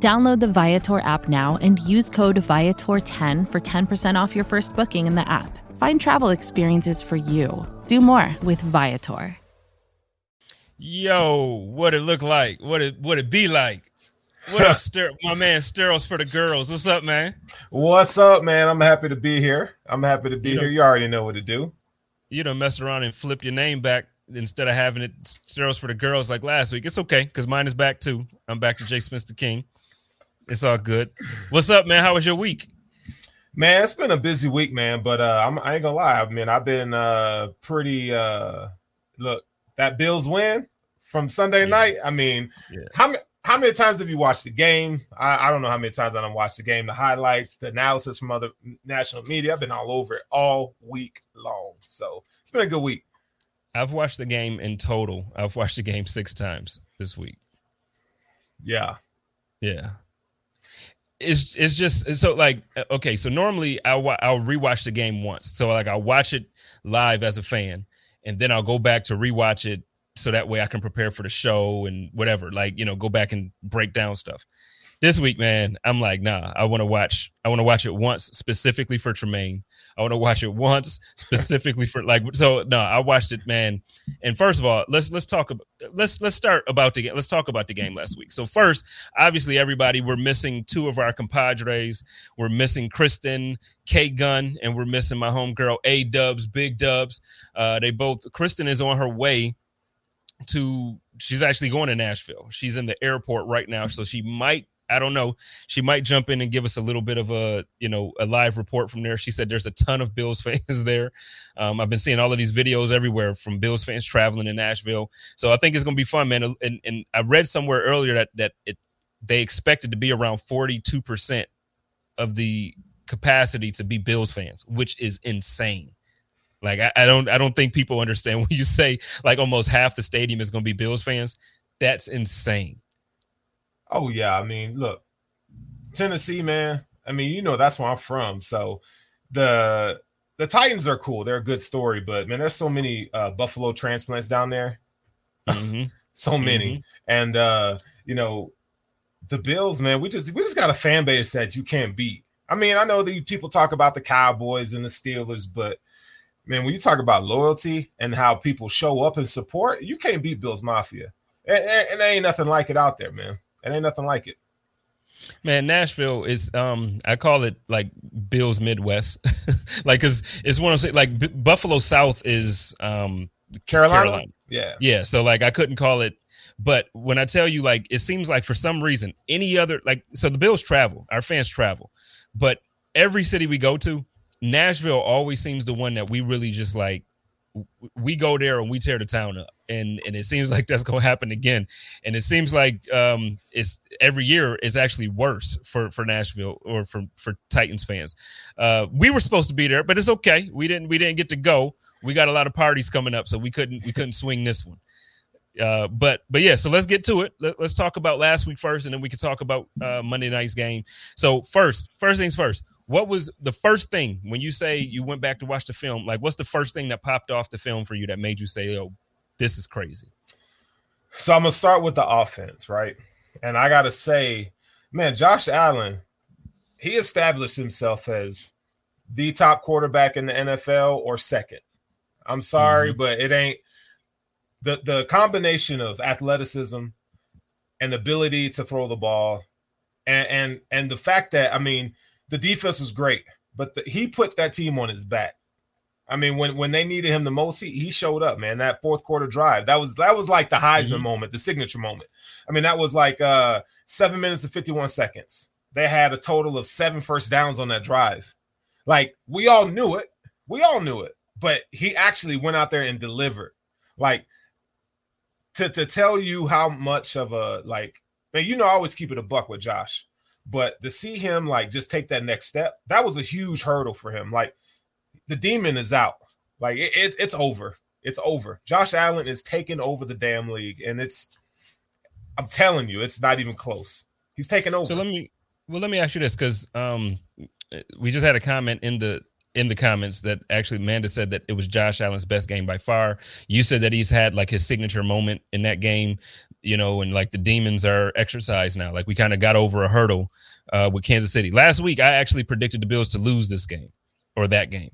Download the Viator app now and use code Viator10 for 10% off your first booking in the app. Find travel experiences for you. Do more with Viator. Yo, what it look like? What it what it be like? What up, Ster- my man Steros for the girls? What's up, man? What's up, man? I'm happy to be here. I'm happy to be You here. You already know what to do. You don't mess around and flip your name back instead of having it Steros for the girls like last week. It's okay because mine is back too. I'm back to Jay Smith the King. It's all good. What's up, man? How was your week? Man, it's been a busy week, man. But uh, I'm, I ain't gonna lie. I mean, I've been uh, pretty. Uh, look, that Bills win from Sunday Yeah. night. I mean, Yeah. how many how many times have you watched the game? I, I don't know how many times I don't watch the game. The highlights, the analysis from other national media. I've been all over it all week long. So it's been a good week. I've watched the game in total. I've watched the game six times this week. Yeah. Yeah. It's it's just so like uh, okay, so normally I'll I'll rewatch the game once. So like I'll watch it live as a fan, and then I'll go back to rewatch it so that way I can prepare for the show and whatever. Like you know, go back and break down stuff. This week, man, I'm like, nah. I want to watch. I want to watch it once specifically for Tremaine. I want to watch it once specifically for like. So no, I watched it, man. And first of all, let's let's talk about let's let's start about the game. Let's talk about the game last week. So first, obviously, everybody we're missing two of our compadres. We're missing Kristen, K Gun, and we're missing my homegirl A Dubs, Big Dubs. Uh, they both. Kristen is on her way to. She's actually going to Nashville. She's in the airport right now, so she might. I don't know. She might jump in and give us a little bit of a, you know, a live report from there. She said there's a ton of Bills fans there. Um, I've been seeing all of these videos everywhere from Bills fans traveling in Nashville. So I think it's gonna be fun, man. And and I read somewhere earlier that that it they expected to be around 42 percent of the capacity to be Bills fans, which is insane. Like I, I don't I don't think people understand when you say like almost half the stadium is gonna be Bills fans. That's insane. Oh yeah, I mean, look, Tennessee, man. I mean, you know that's where I'm from. So the the Titans are cool. They're a good story, but man, there's so many uh, Buffalo transplants down there. Mhm. So many. And uh, you know, the Bills, man, we just we just got a fan base that you can't beat. I mean, I know that people talk about the Cowboys and the Steelers, but man, when you talk about loyalty and how people show up and support, you can't beat Bills Mafia. And, and, and there ain't nothing like it out there, man. Ain't nothing like it. Man, Nashville is um I call it like Bills Midwest. like cuz it's one of those like B- Buffalo South is um Carolina? Carolina. Yeah. Yeah, so like I couldn't call it but when I tell you like it seems like for some reason any other like so the Bills travel, our fans travel. But every city we go to, Nashville always seems the one that we really just like we go there and we tear the town up and and it seems like that's going to happen again and it seems like um it's every year is actually worse for for Nashville or for for Titans fans uh we were supposed to be there but it's okay we didn't we didn't get to go we got a lot of parties coming up so we couldn't we couldn't swing this one uh, but but yeah, so let's get to it. Let, us talk about last week first, and then we can talk about uh, Monday night's game. So first, first things first. What was the first thing when you say you went back to watch the film? Like, what's the first thing that popped off the film for you that made you say, "Oh, this is crazy"? So I'm gonna start with the offense, right? And I gotta say, man, Josh Allen, he established himself as the top quarterback in the NFL or second. I'm sorry, mm-hmm. but it ain't the the combination of athleticism and ability to throw the ball, and and and the fact that I mean the defense was great, but the, he put that team on his back. I mean, when when they needed him the most, he, he showed up, man. That fourth quarter drive, that was that was like the Heisman Mhm. moment, the signature moment. I mean, that was like uh seven minutes and 51 seconds. They had a total of seven first downs on that drive. Like we all knew it, we all knew it, but he actually went out there and delivered. Like to to tell you how much of a like, man, you know, I always keep it a buck with Josh, But to see him like just take that next step, that was a huge hurdle for him. Like the demon is out. Like it, it, it's over. It's over. Josh Allen is taking over the damn league, and it's. I'm telling you, it's not even close. He's taking over. So let me. Well, let me ask you this because um, we just had a comment in the in the comments that actually Amanda said that it was Josh Allen's best game by far. You said that he's had like his signature moment in that game, you know, and like the demons are exercised now. Like we kind of got over a hurdle uh, with Kansas City. Last week, I actually predicted the Bills to lose this game or that game.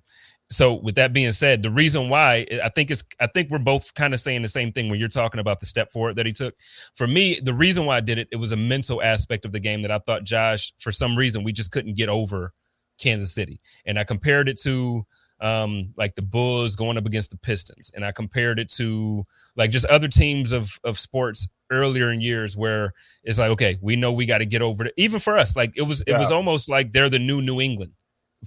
So with that being said, the reason why I think it's I think we're both kind of saying the same thing when you're talking about the step forward that he took. For me, the reason why I did it, it was a mental aspect of the game that I thought Josh, for some reason, we just couldn't get over Kansas City. And I compared it to um, like the Bulls going up against the Pistons, and I compared it to like just other teams of of sports earlier in years where it's like, okay, we know we got to get over it. Even for us, like it was, yeah. it was almost like they're the new New England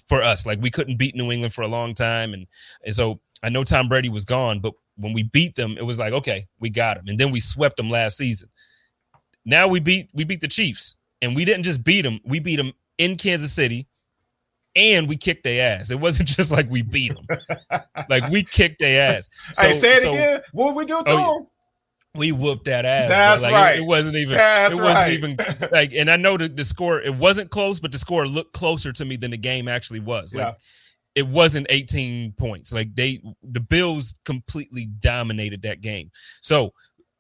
for us. Like we couldn't beat New England for a long time, and and so I know Tom Brady was gone, but when we beat them, it was like, okay, we got them, and then we swept them last season. Now we beat we beat the Chiefs, and we didn't just beat them; we beat them in Kansas City and we kicked their ass. It wasn't just like we beat them; like we kicked their ass. So, hey, say it so, again. What we do to oh, them? We whooped that ass. That's like, right. It, it, wasn't even. That's it wasn't right. even like. And I know that the score. It wasn't close, but the score looked closer to me than the game actually was. Like, yeah. It wasn't 18 points. Like they, the Bills completely dominated that game. So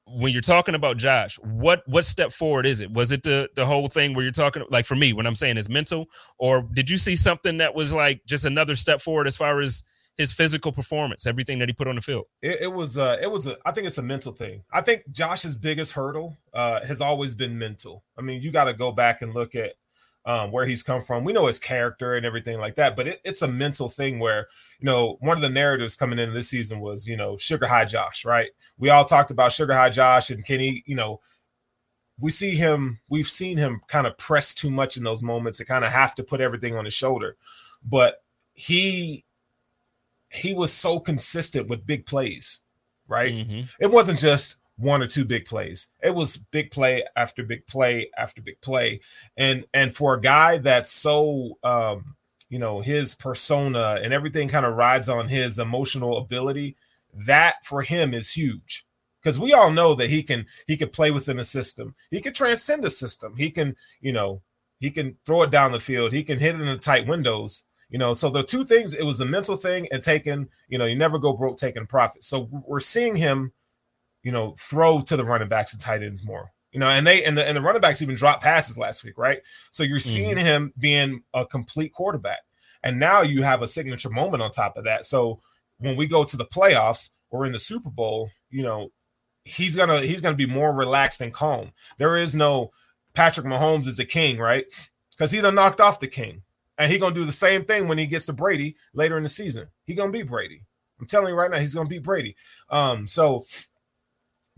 when you're talking about Josh, what what step forward is it? Was it the the whole thing where you're talking like for me when I'm saying it's mental, or did you see something that was like just another step forward as far as his physical performance, everything that he put on the field? It, it was uh it was a I think it's a mental thing. I think Josh's biggest hurdle uh has always been mental. I mean, you got to go back and look at um, where he's come from. We know his character and everything like that, but it, it's a mental thing where you know one of the narratives coming into this season was you know sugar high Josh, right? We all talked about sugar high Josh and can he, you know, we see him, we've seen him kind of press too much in those moments and kind of have to put everything on his shoulder, but he he was so consistent with big plays, right? Mm-hmm. It wasn't just one or two big plays. It was big play after big play after big play. And and for a guy that's so um you know his persona and everything kind of rides on his emotional ability, that for him is huge. Because we all know that he can he can play within a system. He can transcend a system. He can, you know, he can throw it down the field. He can hit it in the tight windows. You know, so the two things, it was a mental thing and taking, you know, you never go broke taking profit. So we're seeing him you know, throw to the running backs and tight ends more. You know, and they and the and the running backs even dropped passes last week, right? So you're seeing mm-hmm. him being a complete quarterback. And now you have a signature moment on top of that. So when we go to the playoffs or in the Super Bowl, you know, he's gonna he's gonna be more relaxed and calm. There is no Patrick Mahomes is the king, right? Because he done knocked off the king. And he gonna do the same thing when he gets to Brady later in the season. He gonna beat Brady. I'm telling you right now, he's gonna beat Brady. Um, so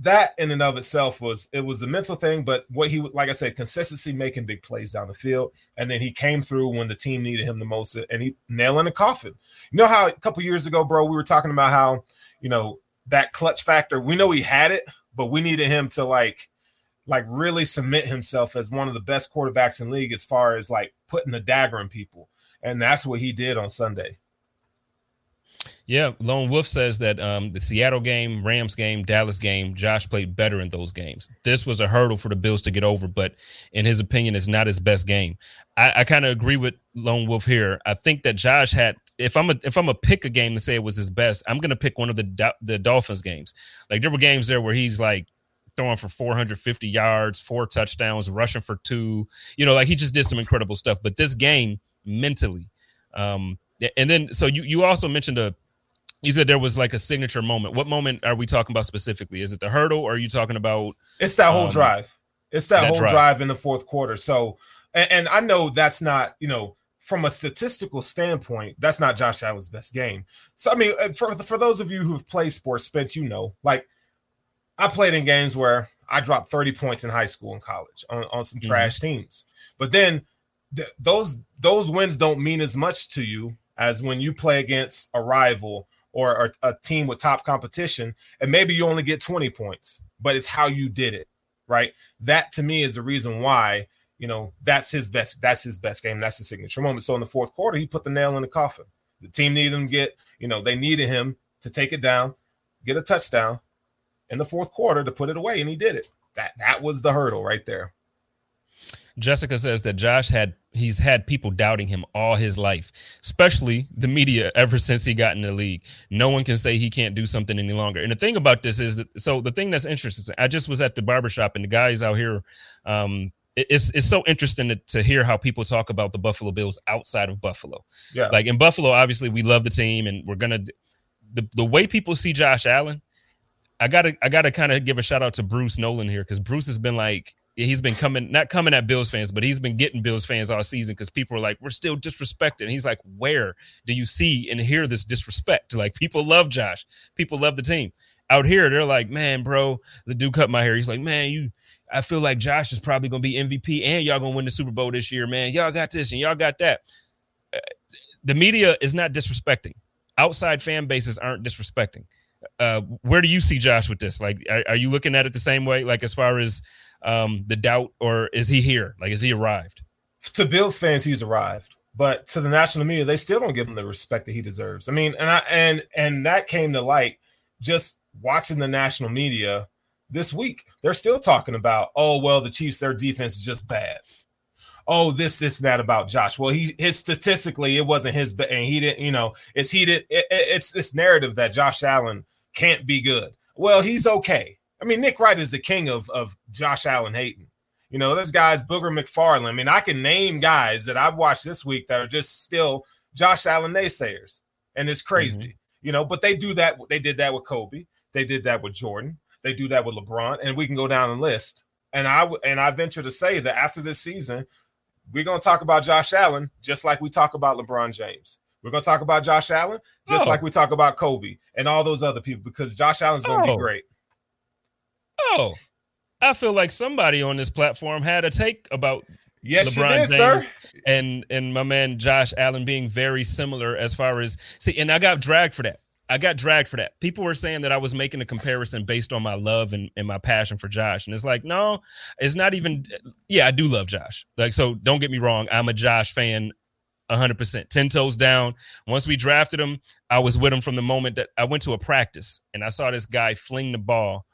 that in and of itself was it was the mental thing, but what he like I said, consistency making big plays down the field, and then he came through when the team needed him the most, and he nailing the coffin. You know how a couple years ago, bro, we were talking about how you know that clutch factor. We know he had it, but we needed him to like like really cement himself as one of the best quarterbacks in league as far as like putting the dagger in people, and that's what he did on Sunday. Yeah, Lone Wolf says that um, the Seattle game, Rams game, Dallas game, Josh played better in those games. This was a hurdle for the Bills to get over, but in his opinion, it's not his best game. I, I kind of agree with Lone Wolf here. I think that Josh had. If I'm a if I'm a pick a game to say it was his best, I'm gonna pick one of the the Dolphins games. Like there were games there where he's like throwing for 450 yards, four touchdowns, rushing for two. You know, like he just did some incredible stuff. But this game, mentally, um, and then so you you also mentioned a you said there was like a signature moment. What moment are we talking about specifically? Is it the hurdle or are you talking about It's that whole um, drive. It's that, that whole drive. drive. in the fourth quarter. So and, and, I know that's not, you know, from a statistical standpoint, that's not Josh Allen's best game. So I mean, uh, for for those of you who've played sports, Spence, you know, like I played in games where I dropped 30 points in high school and college on, on some mm-hmm. trash teams. But then th- those those wins don't mean as much to you as when you play against a rival or a, a team with top competition, and maybe you only get 20 points, but it's how you did it, right? That to me is the reason why you know, that's his best, that's his best game. That's his signature moment. So in the fourth quarter, he put the nail in the coffin. The team needed him to get, you know, they needed him to take it down, get a touchdown in the fourth quarter to put it away, and he did it. That that was the hurdle right there. Jessica says that Josh had he's had people doubting him all his life, especially the media ever since he got in the league. No one can say he can't do something any longer. And the thing about this is that so the thing that's interesting, I just was at the barbershop and the guys out here um it's it's so interesting to, to hear how people talk about the Buffalo Bills outside of Buffalo. Yeah. Like in Buffalo, obviously we love the team and we're gonna the, the way people see Josh Allen, I gotta I gotta kind of give a shout out to Bruce Nolan here because Bruce has been like he's been coming, not coming at Bills fans, but he's been getting Bills fans all season because people are like, we're still disrespected. And he's like, where do you see and hear this disrespect? Like, people love Josh, people love the team. Out here, they're like, man, bro, the dude cut my hair. He's like, man, you, I feel like Josh is probably going to be MVP and y'all going to win the Super Bowl this year, man. Y'all got this and y'all got that. Uh, the media is not disrespecting. Outside fan bases aren't disrespecting. Uh, where do you see Josh with this? Like, are, are you looking at it the same way? Like, as far as um, the doubt, or is he here? Like, is he arrived? To Bills fans, he's arrived, but to the national media, they still don't give him the respect that he deserves. I mean, and I and and that came to light just watching the national media this week. They're still talking about, oh well, the Chiefs, their defense is just bad. Oh, this, this, that about Josh. Well, he his statistically, it wasn't his, and he didn't. You know, it's he did. It, it's this narrative that Josh Allen can't be good. Well, he's okay. I mean, Nick Wright is the king of of Josh Allen hating. You know, there's guys, Booger McFarland. I mean, I can name guys that I've watched this week that are just still Josh Allen naysayers, and it's crazy. Mm-hmm. You know, but they do that. They did that with Kobe. They did that with Jordan. They do that with LeBron, and we can go down the list. And I and I venture to say that after this season, we're going to talk about Josh Allen just like we talk about LeBron James. We're going to talk about Josh Allen just oh. like we talk about Kobe and all those other people because Josh Allen's going to oh. be great. Oh, I feel like somebody on this platform had a take about yes, LeBron did, James sir. and and my man Josh Allen being very similar as far as see, and I got dragged for that. I got dragged for that. People were saying that I was making a comparison based on my love and, and my passion for Josh. And it's like, no, it's not even. Yeah, I do love Josh. Like, so don't get me wrong. I'm a Josh fan 100%. 10 toes down. Once we drafted him, I was with him from the moment that I went to a practice and I saw this guy fling the ball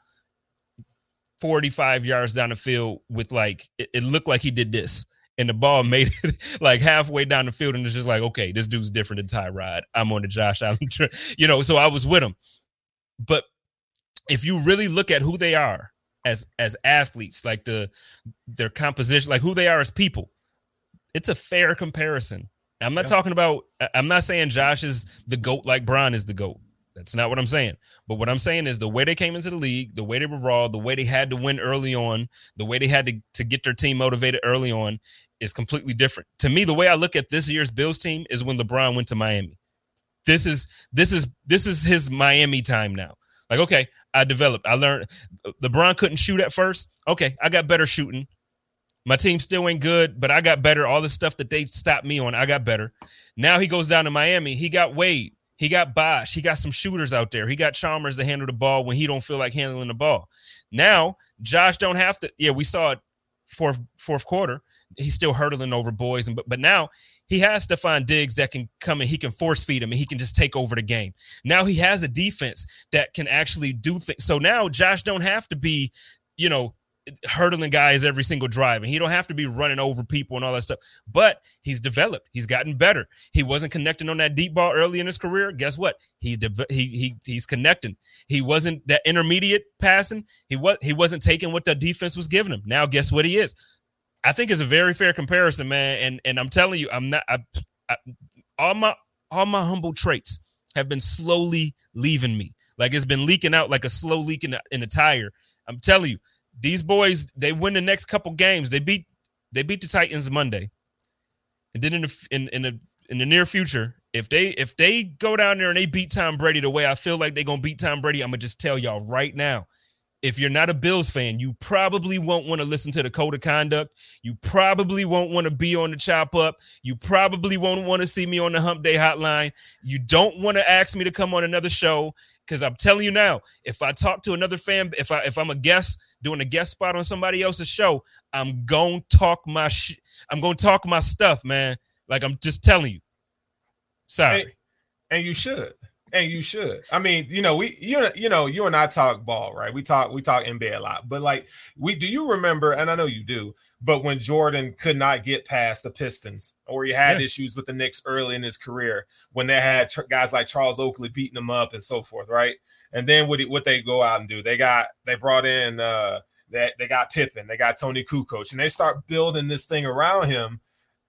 45 yards down the field with like it, it, looked like he did this and the ball made it like halfway down the field and it's just like okay this dude's different than Tyrod. I'm on the Josh Allen you know so I was with him. But if you really look at who they are as as athletes like the their composition like who they are as people it's a fair comparison. I'm not yeah. talking about I'm not saying Josh is the goat like Bron is the goat that's not what I'm saying. But what I'm saying is the way they came into the league, the way they were raw, the way they had to win early on, the way they had to, to get their team motivated early on is completely different. To me, the way I look at this year's Bills team is when LeBron went to Miami. This is this is this is his Miami time now. Like, okay, I developed. I learned LeBron couldn't shoot at first. Okay, I got better shooting. My team still ain't good, but I got better. All the stuff that they stopped me on, I got better. Now he goes down to Miami. He got Wade. He got Bosh. He got some shooters out there. He got Chalmers to handle the ball when he don't feel like handling the ball. Now Josh don't have to. Yeah, we saw it fourth fourth quarter. He's still hurdling over boys, and but but now he has to find Diggs that can come and he can force feed him and he can just take over the game. Now he has a defense that can actually do things. So now Josh don't have to be, you know, hurdling guys every single drive and he don't have to be running over people and all that stuff but he's developed. He's gotten better. He wasn't connecting on that deep ball early in his career. Guess what? He de- he, he he's connecting. He wasn't that intermediate passing. He was he wasn't taking what the defense was giving him. Now guess what he is? I think it's a very fair comparison man and and i'm telling you i'm not I, I, all my all my humble traits have been slowly leaving me. Like it's been leaking out like a slow leak in in a tire. I'm telling you these boys they win the next couple games. They beat they beat the Titans Monday, and then in the in in the in the near future, if they if they go down there and they beat Tom Brady the way I feel like they're gonna beat Tom Brady, I'm gonna just tell y'all right now, if you're not a Bills fan, you probably won't want to listen to the code of conduct. You probably won't want to be on the chop up. You probably won't want to see me on the hump day hotline. You don't want to ask me to come on another show because I'm telling you now, if I talk to another fan, if I if I'm a guest doing a guest spot on somebody else's show, I'm gonna talk my sh- I'm gonna talk my stuff, man. Like I'm just telling you. Sorry. And, and you should and you should. I mean, you know, we you you know, you and I talk ball, right? We talk we talk NBA a lot, but like we do you remember, and I know you do, but when Jordan could not get past the Pistons, or he had yeah. issues with the Knicks early in his career, when they had tr- guys like Charles Oakley beating him up and so forth, right? And then what what they go out and do? They got they brought in uh that they, they got Pippen, they got Toni Kukoc, and they start building this thing around him,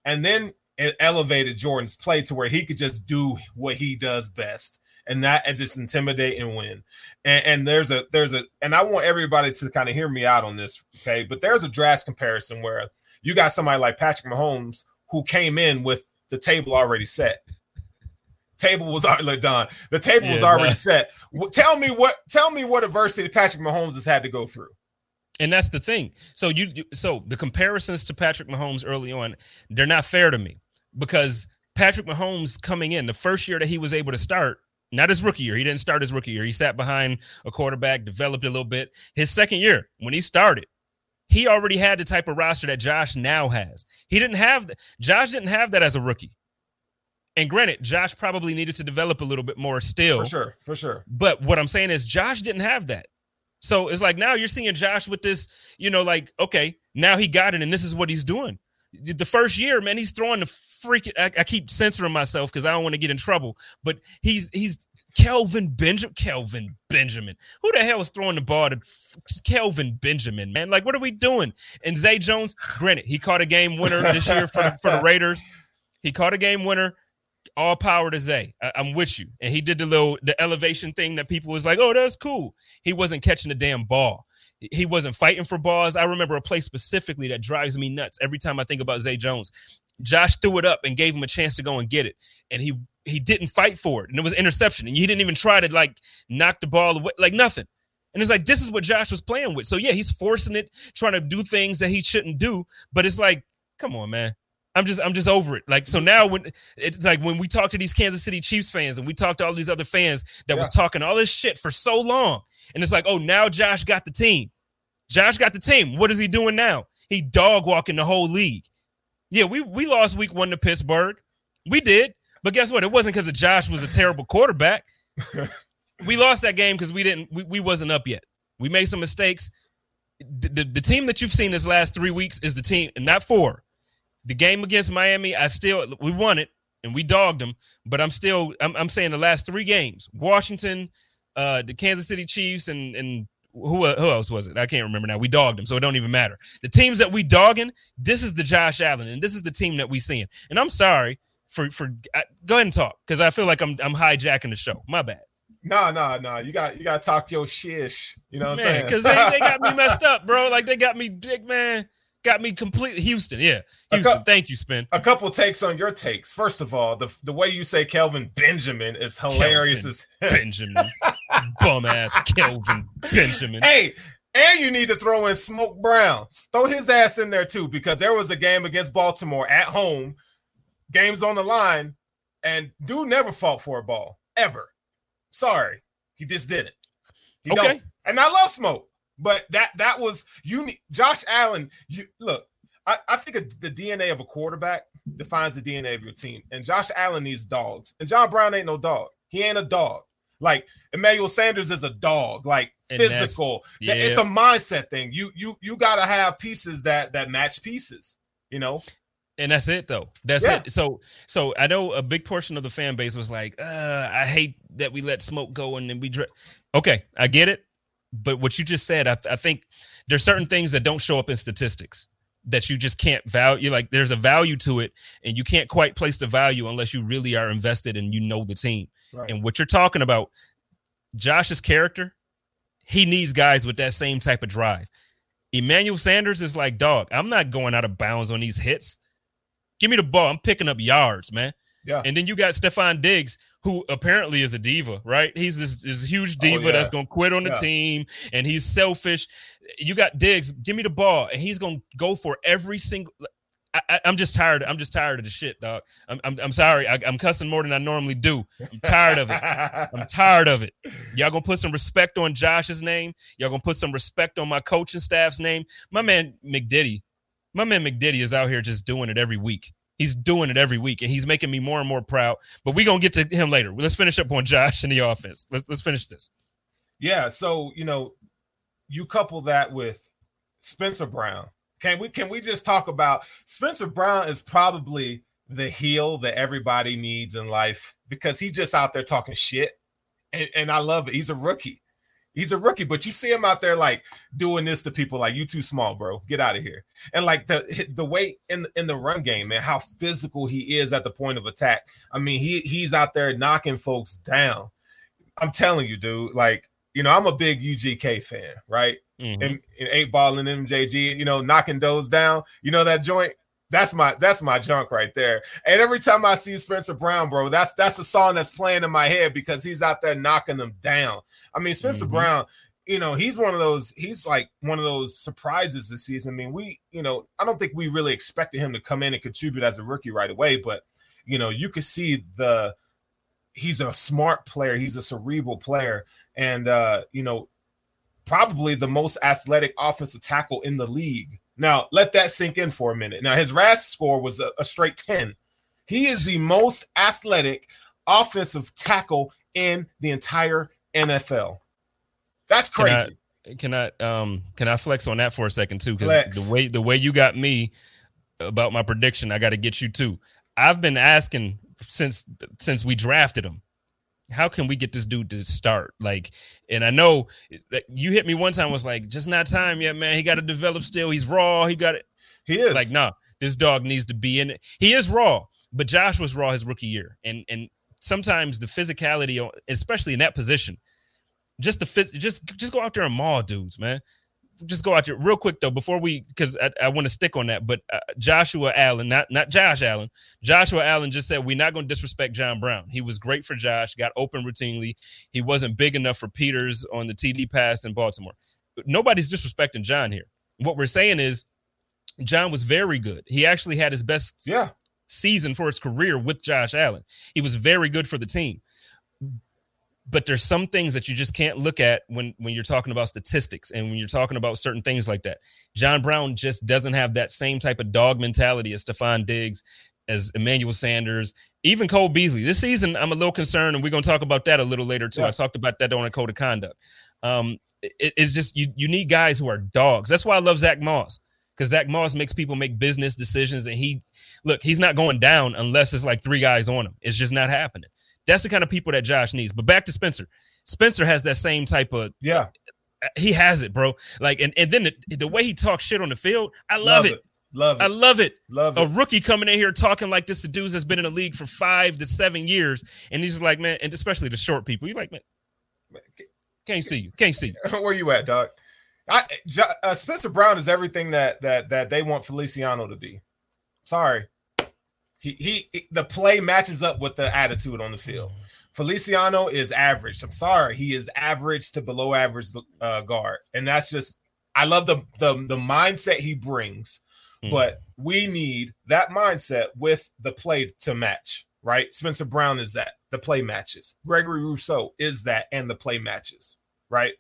and then it elevated Jordan's play to where he could just do what he does best and that and just intimidate and win. And, and there's a there's a and I want everybody to kind of hear me out on this, okay? But there's a draft comparison where you got somebody like Patrick Mahomes who came in with the table already set. Table was already done. The table yeah, was already set. Tell me what tell me what adversity Patrick Mahomes has had to go through. And that's the thing. So you, you so the comparisons to Patrick Mahomes early on, they're not fair to me because Patrick Mahomes coming in the first year that he was able to start, not his rookie year. He didn't start his rookie year. He sat behind a quarterback, developed a little bit. His second year, when he started, he already had the type of roster that Josh now has. He didn't have that. Josh didn't have that as a rookie. And granted, Josh probably needed to develop a little bit more still. For sure, for sure. But what I'm saying is Josh didn't have that. So it's like now you're seeing Josh with this, you know, like, okay, now he got it and this is what he's doing. The first year, man, he's throwing the freaking I, I keep censoring myself because I don't want to get in trouble. But he's he's Kelvin Benjamin. Kelvin Benjamin. Who the hell is throwing the ball to Kelvin Benjamin, man? Like, what are we doing? And Zay Jones, granted, he caught a game winner this year for the, for the Raiders. He caught a game winner. All power to Zay. I, I'm with you. And he did the little the elevation thing that people was like, oh, that's cool. He wasn't catching the damn ball. He wasn't fighting for balls. I remember a play specifically that drives me nuts every time I think about Zay Jones. Josh threw it up and gave him a chance to go and get it, and he he didn't fight for it, and it was interception, and he didn't even try to like knock the ball away, like nothing. And it's like this is what Josh was playing with. So yeah, he's forcing it, trying to do things that he shouldn't do. But it's like, come on, man. I'm just I'm just over it. Like so now when it's like when we talk to these Kansas City Chiefs fans and we talk to all these other fans that yeah. was talking all this shit for so long, and it's like, oh, now Josh got the team. Josh got the team. What is he doing now? He dog walking the whole league. Yeah, we we lost week one to Pittsburgh. We did, but guess what? It wasn't because Josh was a terrible quarterback. we lost that game because we didn't we, we wasn't up yet. We made some mistakes. The, the, the team that you've seen this last three weeks is the team, and not four. The game against Miami, I still we won it and we dogged them, but I'm still I'm, I'm saying the last three games: Washington, uh, the Kansas City Chiefs, and and who who else was it? I can't remember now. We dogged him, so it don't even matter. The teams that we dogging, this is the Josh Allen, and this is the team that we seeing. And I'm sorry for for I, go ahead and talk because I feel like I'm I'm hijacking the show. My bad. No, no, no. You got you got to talk your shish. You know what man, I'm saying? Because they, they got me messed up, bro. Like they got me, dick man got me completely Houston. Yeah, Houston. Thank you, Spin. A couple takes on your takes. First of all, the the way you say Kelvin Benjamin is hilarious. Kelvin Benjamin, bum ass Kelvin Benjamin. Hey, and you need to throw in Smoke Brown. Throw his ass in there too, because there was a game against Baltimore at home, games on the line, and dude never fought for a ball ever. Sorry, he just did it. He okay. Don't. And I love Smoke. But that that was you. Josh Allen. You look. I, I think the DNA of a quarterback defines the DNA of your team. And Josh Allen needs dogs. And John Brown ain't no dog. He ain't a dog. Like Emmanuel Sanders is a dog. Like and physical. Yeah. It's a mindset thing. You you you got to have pieces that that match pieces. You know. And that's it though. That's yeah. it. So so I know a big portion of the fan base was like, uh, I hate that we let smoke go and then we dr-. okay, I get it but what you just said, I, th- I think there's certain things that don't show up in statistics that you just can't value. Like there's a value to it, and you can't quite place the value unless you really are invested and you know the team. Right. And what you're talking about, Josh's character, he needs guys with that same type of drive. Emmanuel Sanders is like, dog, I'm not going out of bounds on these hits. Give me the ball. I'm picking up yards, man. Yeah. And then you got Stefon Diggs, who apparently is a diva, right? He's this, this huge Oh, diva yeah. that's gonna quit on the Yeah. team and he's selfish. You got Diggs, give me the ball, and he's gonna go for every single I, I, I'm just tired. I'm just tired of the shit, dog. I'm, I'm, I'm sorry. I, I'm cussing more than I normally do. I'm tired of it. I'm tired of it. Y'all gonna put some respect on Josh's name. Y'all gonna put some respect on my coaching staff's name. My man McDiddy, my man McDiddy is out here just doing it every week. He's doing it every week, and he's making me more and more proud. But we're gonna get to him later. Let's finish up on Josh in the offense. Let's let's finish this. Yeah, so you know, you couple that with Spencer Brown. Can we can we just talk about Spencer Brown is probably the heel that everybody needs in life because he's just out there talking shit. And, and I love it. He's a rookie. He's a rookie, but you see him out there like doing this to people like you too small, bro. Get out of here. And like the the way in in the run game, man, how physical he is at the point of attack. I mean, he he's out there knocking folks down. I'm telling you, dude. Like, you know, I'm a big UGK fan, right? Mhm. and, and eight ball and MJG, you know, knocking those down. You know that joint. That's my that's my junk right there. And every time I see Spencer Brown, bro, that's that's a song that's playing in my head because he's out there knocking them down. I mean, Spencer Mhm. Brown, you know, he's one of those. He's like one of those surprises this season. I mean, we, you know, I don't think we really expected him to come in and contribute as a rookie right away, but you know, you could see the he's a smart player. He's a cerebral player, and uh, you know, probably the most athletic offensive tackle in the league. Now, let that sink in for a minute. Now, his RAS score was a, a straight 10. He is the most athletic offensive tackle in the entire NFL. That's Can I- crazy. Can I um can I flex on that for a second too? Because the way the way you got me about my prediction, I got to get you too. I've been asking since since we drafted him. How can we get this dude to start? Like, and I know that you hit me one time was like, just not time yet, man. He got to develop still. He's raw. He got it. he is. Like, nah, this dog needs to be in it. He is raw, but Josh was raw his rookie year, and and sometimes the physicality, especially in that position, just the phys- just just go out there and maul dudes, man. Just go out there real quick though before we because I, I want to stick on that. But uh, Joshua Allen, not not Josh Allen, Joshua Allen just said we're not going to disrespect John Brown. He was great for Josh, got open routinely. He wasn't big enough for Peters on the TD pass in Baltimore. Nobody's disrespecting John here. What we're saying is John was very good. He actually had his best Yeah. season for his career with Josh Allen. He was very good for the team. But there's some things that you just can't look at when when you're talking about statistics and when you're talking about certain things like that. John Brown just doesn't have that same type of dog mentality as Stefon Diggs, as Emmanuel Sanders, even Cole Beasley. This season, I'm a little concerned, and we're going to talk about that a little later too. Yeah. I talked about that on a code of conduct. Um, it- it's just you you need guys who are dogs. That's why I love Zach Moss because Zach Moss makes people make business decisions, and he look he's not going down unless it's like three guys on him. It's just not happening. That's the kind of people that Josh needs. But back to Spencer. Spencer has that same type of yeah. he has it, bro. Like and and then the, the way he talks shit on the field, I love, it. Love it. I love it. love A rookie coming in here talking like this to dudes that's been in the league for five to seven years, and he's just like, man, and especially the short people. You're like, man, can't see you, can't see you. Where you at, Doc? I, uh, Spencer Brown is everything that that that they want Feliciano to be. Sorry, he he the play matches up with the attitude on the field. Feliciano is average. I'm sorry, he is average to below average uh, guard, and that's just I love the the the mindset he brings, Mhm. but we need that mindset with the play to match. Right, Spencer Brown is that the play matches. Gregory Rousseau is that, and the play matches. Right.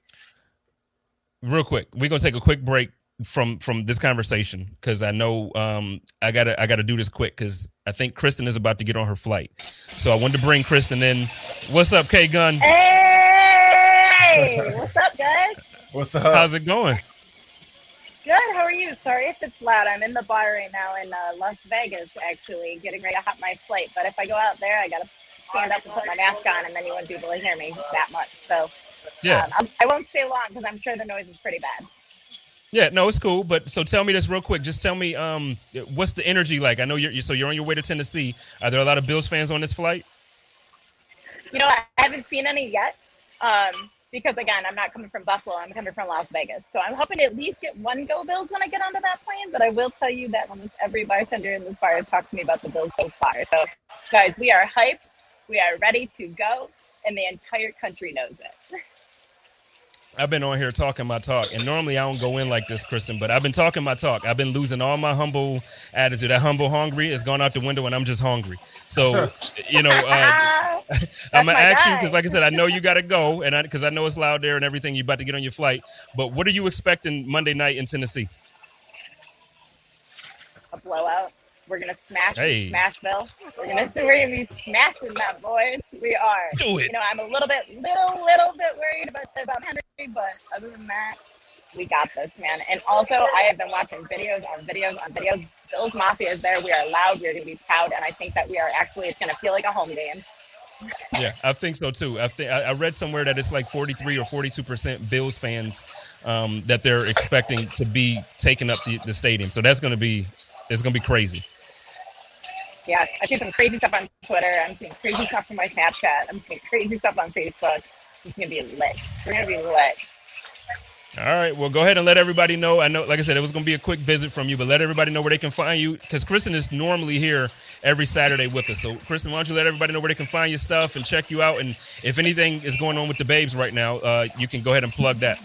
Real quick, we're gonna take a quick break from from this conversation because I know um I gotta I gotta do this quick because I think Kristen is about to get on her flight. So I wanted to bring Kristen in. What's up, K Gun? Hey, what's up, guys? What's up? How's it going? Good. How are you? Sorry if it's loud. I'm in the bar right now in uh, Las Vegas, actually, getting ready to hop my flight. But if I go out there, I gotta stand up and put my mask on, and then you won't be able to hear me that much. So Yeah. um, I'm, I won't stay long because I'm sure the noise is pretty bad. Yeah, no, it's cool. But so tell me this real quick. Just tell me, um, what's the energy like? I know you're so you're on your way to Tennessee. Are there a lot of Bills fans on this flight? You know, I haven't seen any yet. Um, because again, I'm not coming from Buffalo. I'm coming from Las Vegas. So I'm hoping to at least get one Go Bills when I get onto that plane. But I will tell you that almost every bartender in this bar has talked to me about the Bills so far. So, guys, we are hyped. We are ready to go, and the entire country knows it. I've been on here talking my talk, and normally I don't go in like this, Kristen. But I've been talking my talk. I've been losing all my humble attitude. That humble hungry is gone out the window, and I'm just hungry. So, you know, uh, I'm gonna ask guy. you because, like I said, I know you got to go, and because I, I, know it's loud there and everything. You're about to get on your flight, but what are you expecting Monday night in Tennessee? A blowout. We're gonna smash hey. Smashville. We're gonna we're gonna be smashing that, boys. We are. Do it. You know, I'm a little bit, little, little bit worried about about Henry, but other than that, we got this, man. And also, I have been watching videos on videos on videos. Bills Mafia is there. We are loud. We're gonna be proud, and I think that we are actually. It's gonna feel like a home game. Yeah, I think so too. I think I read somewhere that it's like 43 or 42 percent Bills fans um, that they're expecting to be taking up the, the stadium. So that's going to be it's going to be crazy yeah, I see some crazy stuff on Twitter. I'm seeing crazy stuff from my Snapchat. I'm seeing crazy stuff on Facebook. It's gonna be lit. We're gonna be lit. All right. Well, go ahead and let everybody know. I know, like I said, it was going to be a quick visit from you, but let everybody know where they can find you because Kristen is normally here every Saturday with us. So, Kristen, why don't you let everybody know where they can find your stuff and check you out? And if anything is going on with the babes right now, uh, you can go ahead and plug that.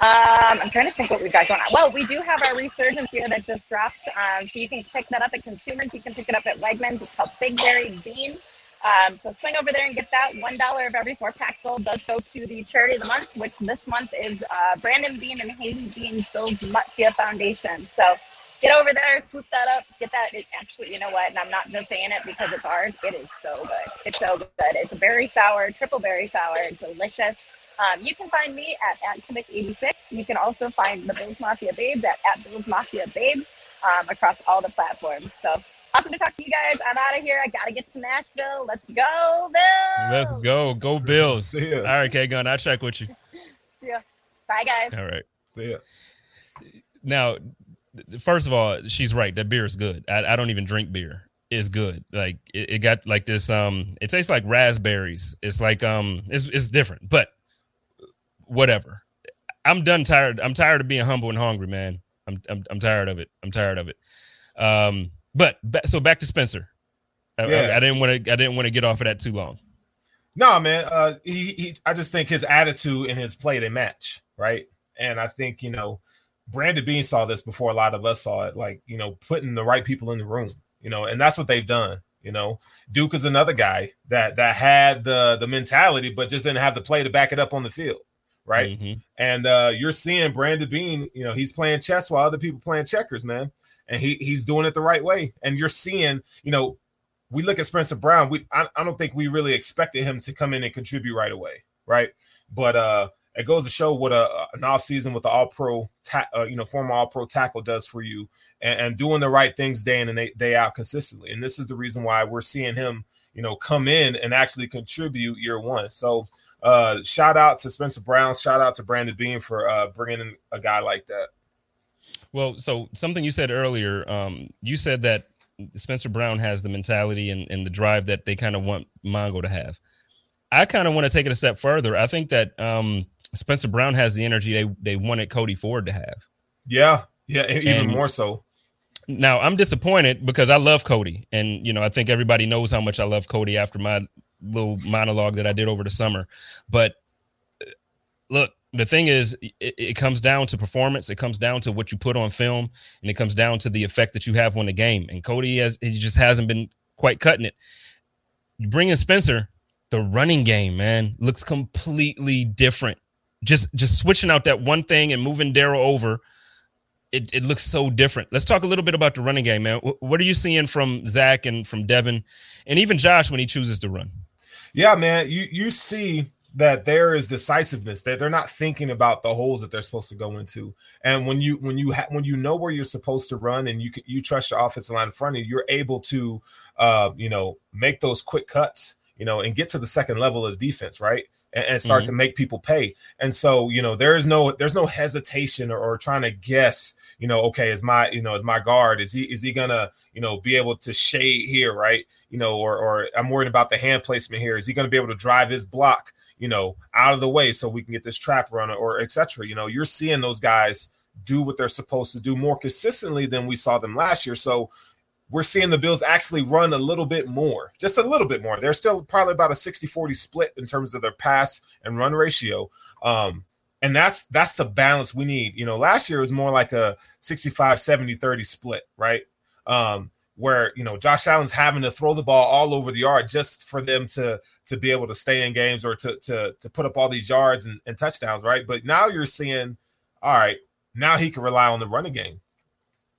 Um, I'm trying to think what we've got going on. Well, we do have our resurgence here that just dropped. Um, so you can pick that up at consumers. You can pick it up at Wegmans. It's called Big Berry Bean. Um, so swing over there and get that. One dollar of every four packs sold does go to the charity of the month, which this month is uh, Brandon Beane and Haley Beane Bill's Mutfia Foundation. So get over there, swoop that up, get that. It actually, you know what? And I'm not just saying it because it's ours. It is so good. It's so good. It's a berry sour, triple berry sour, delicious. Um, you can find me at, at Kimmick86. You can also find the Bills Mafia Babes at, at Bills Mafia Babes um, across all the platforms. So awesome to talk to you guys. I'm out of here. I got to get to Nashville. Let's go, Bills. Let's go. Go, Bills. All right, K Gun. I'll check with you. Yeah. Bye, guys. All right. See ya. Now, first of all, she's right. That beer is good. I, I don't even drink beer. It's good. Like it, it, got like this. Um, it tastes like raspberries. It's like um, it's it's different, but whatever. I'm done tired. I'm tired of being humble and hungry, man. I'm I'm, I'm tired of it. I'm tired of it. Um, but so back to Spencer. I, yeah. I, I didn't want to. I didn't want to get off of that too long. No, man. Uh, he, he, I just think his attitude and his play they match, right? And I think you know, Brandon Beane saw this before a lot of us saw it. Like you know, putting the right people in the room, you know, and that's what they've done. You know, Duke is another guy that that had the the mentality, but just didn't have the play to back it up on the field right? Mm-hmm. And uh, you're seeing Brandon Beane, you know, he's playing chess while other people playing checkers, man. And he he's doing it the right way. And you're seeing, you know, we look at Spencer Brown. We I, I don't think we really expected him to come in and contribute right away, right? But uh it goes to show what a an off season with the all pro, ta- uh, you know, former all pro tackle does for you, and, and, doing the right things day in and day, day out consistently. And this is the reason why we're seeing him, you know, come in and actually contribute year one. So uh, shout out to Spencer Brown. Shout out to Brandon Beane for uh, bringing in a guy like that. Well, so something you said earlier, um, you said that Spencer Brown has the mentality and, and the drive that they kind of want Mongo to have. I kind of want to take it a step further. I think that um, Spencer Brown has the energy they, they wanted Cody Ford to have. Yeah, yeah, even and more so. Now I'm disappointed because I love Cody, and you know I think everybody knows how much I love Cody after my little monologue that I did over the summer. But uh, look, the thing is, it, it, comes down to performance. It comes down to what you put on film, and it comes down to the effect that you have on the game. And Cody has he just hasn't been quite cutting it. You bring in Spencer, the running game, man, looks completely different. Just just switching out that one thing and moving Daryl over. It, it looks so different. Let's talk a little bit about the running game, man. What are you seeing from Zach and from Devin, and even Josh when he chooses to run? Yeah, man, you you see that there is decisiveness that they're not thinking about the holes that they're supposed to go into. And when you when you ha- when you know where you're supposed to run and you you trust your offensive line in front of you you're able to uh you know make those quick cuts you know and get to the second level of defense right and, and start mm-hmm. to make people pay and so you know there is no there's no hesitation or, or trying to guess you know okay is my you know is my guard is he is he gonna you know be able to shade here right you know, or or I'm worried about the hand placement here. Is he going to be able to drive his block, you know, out of the way so we can get this trap runner or etc. You know, you're seeing those guys do what they're supposed to do more consistently than we saw them last year. So we're seeing the Bills actually run a little bit more, just a little bit more. They're still probably about a 60 40 split in terms of their pass and run ratio. Um, and that's that's the balance we need. You know, last year was more like a 65 70 30 split, right? Um, where you know Josh Allen's having to throw the ball all over the yard just for them to to be able to stay in games or to to to put up all these yards and, and touchdowns, right? But now you're seeing, all right, now he can rely on the running game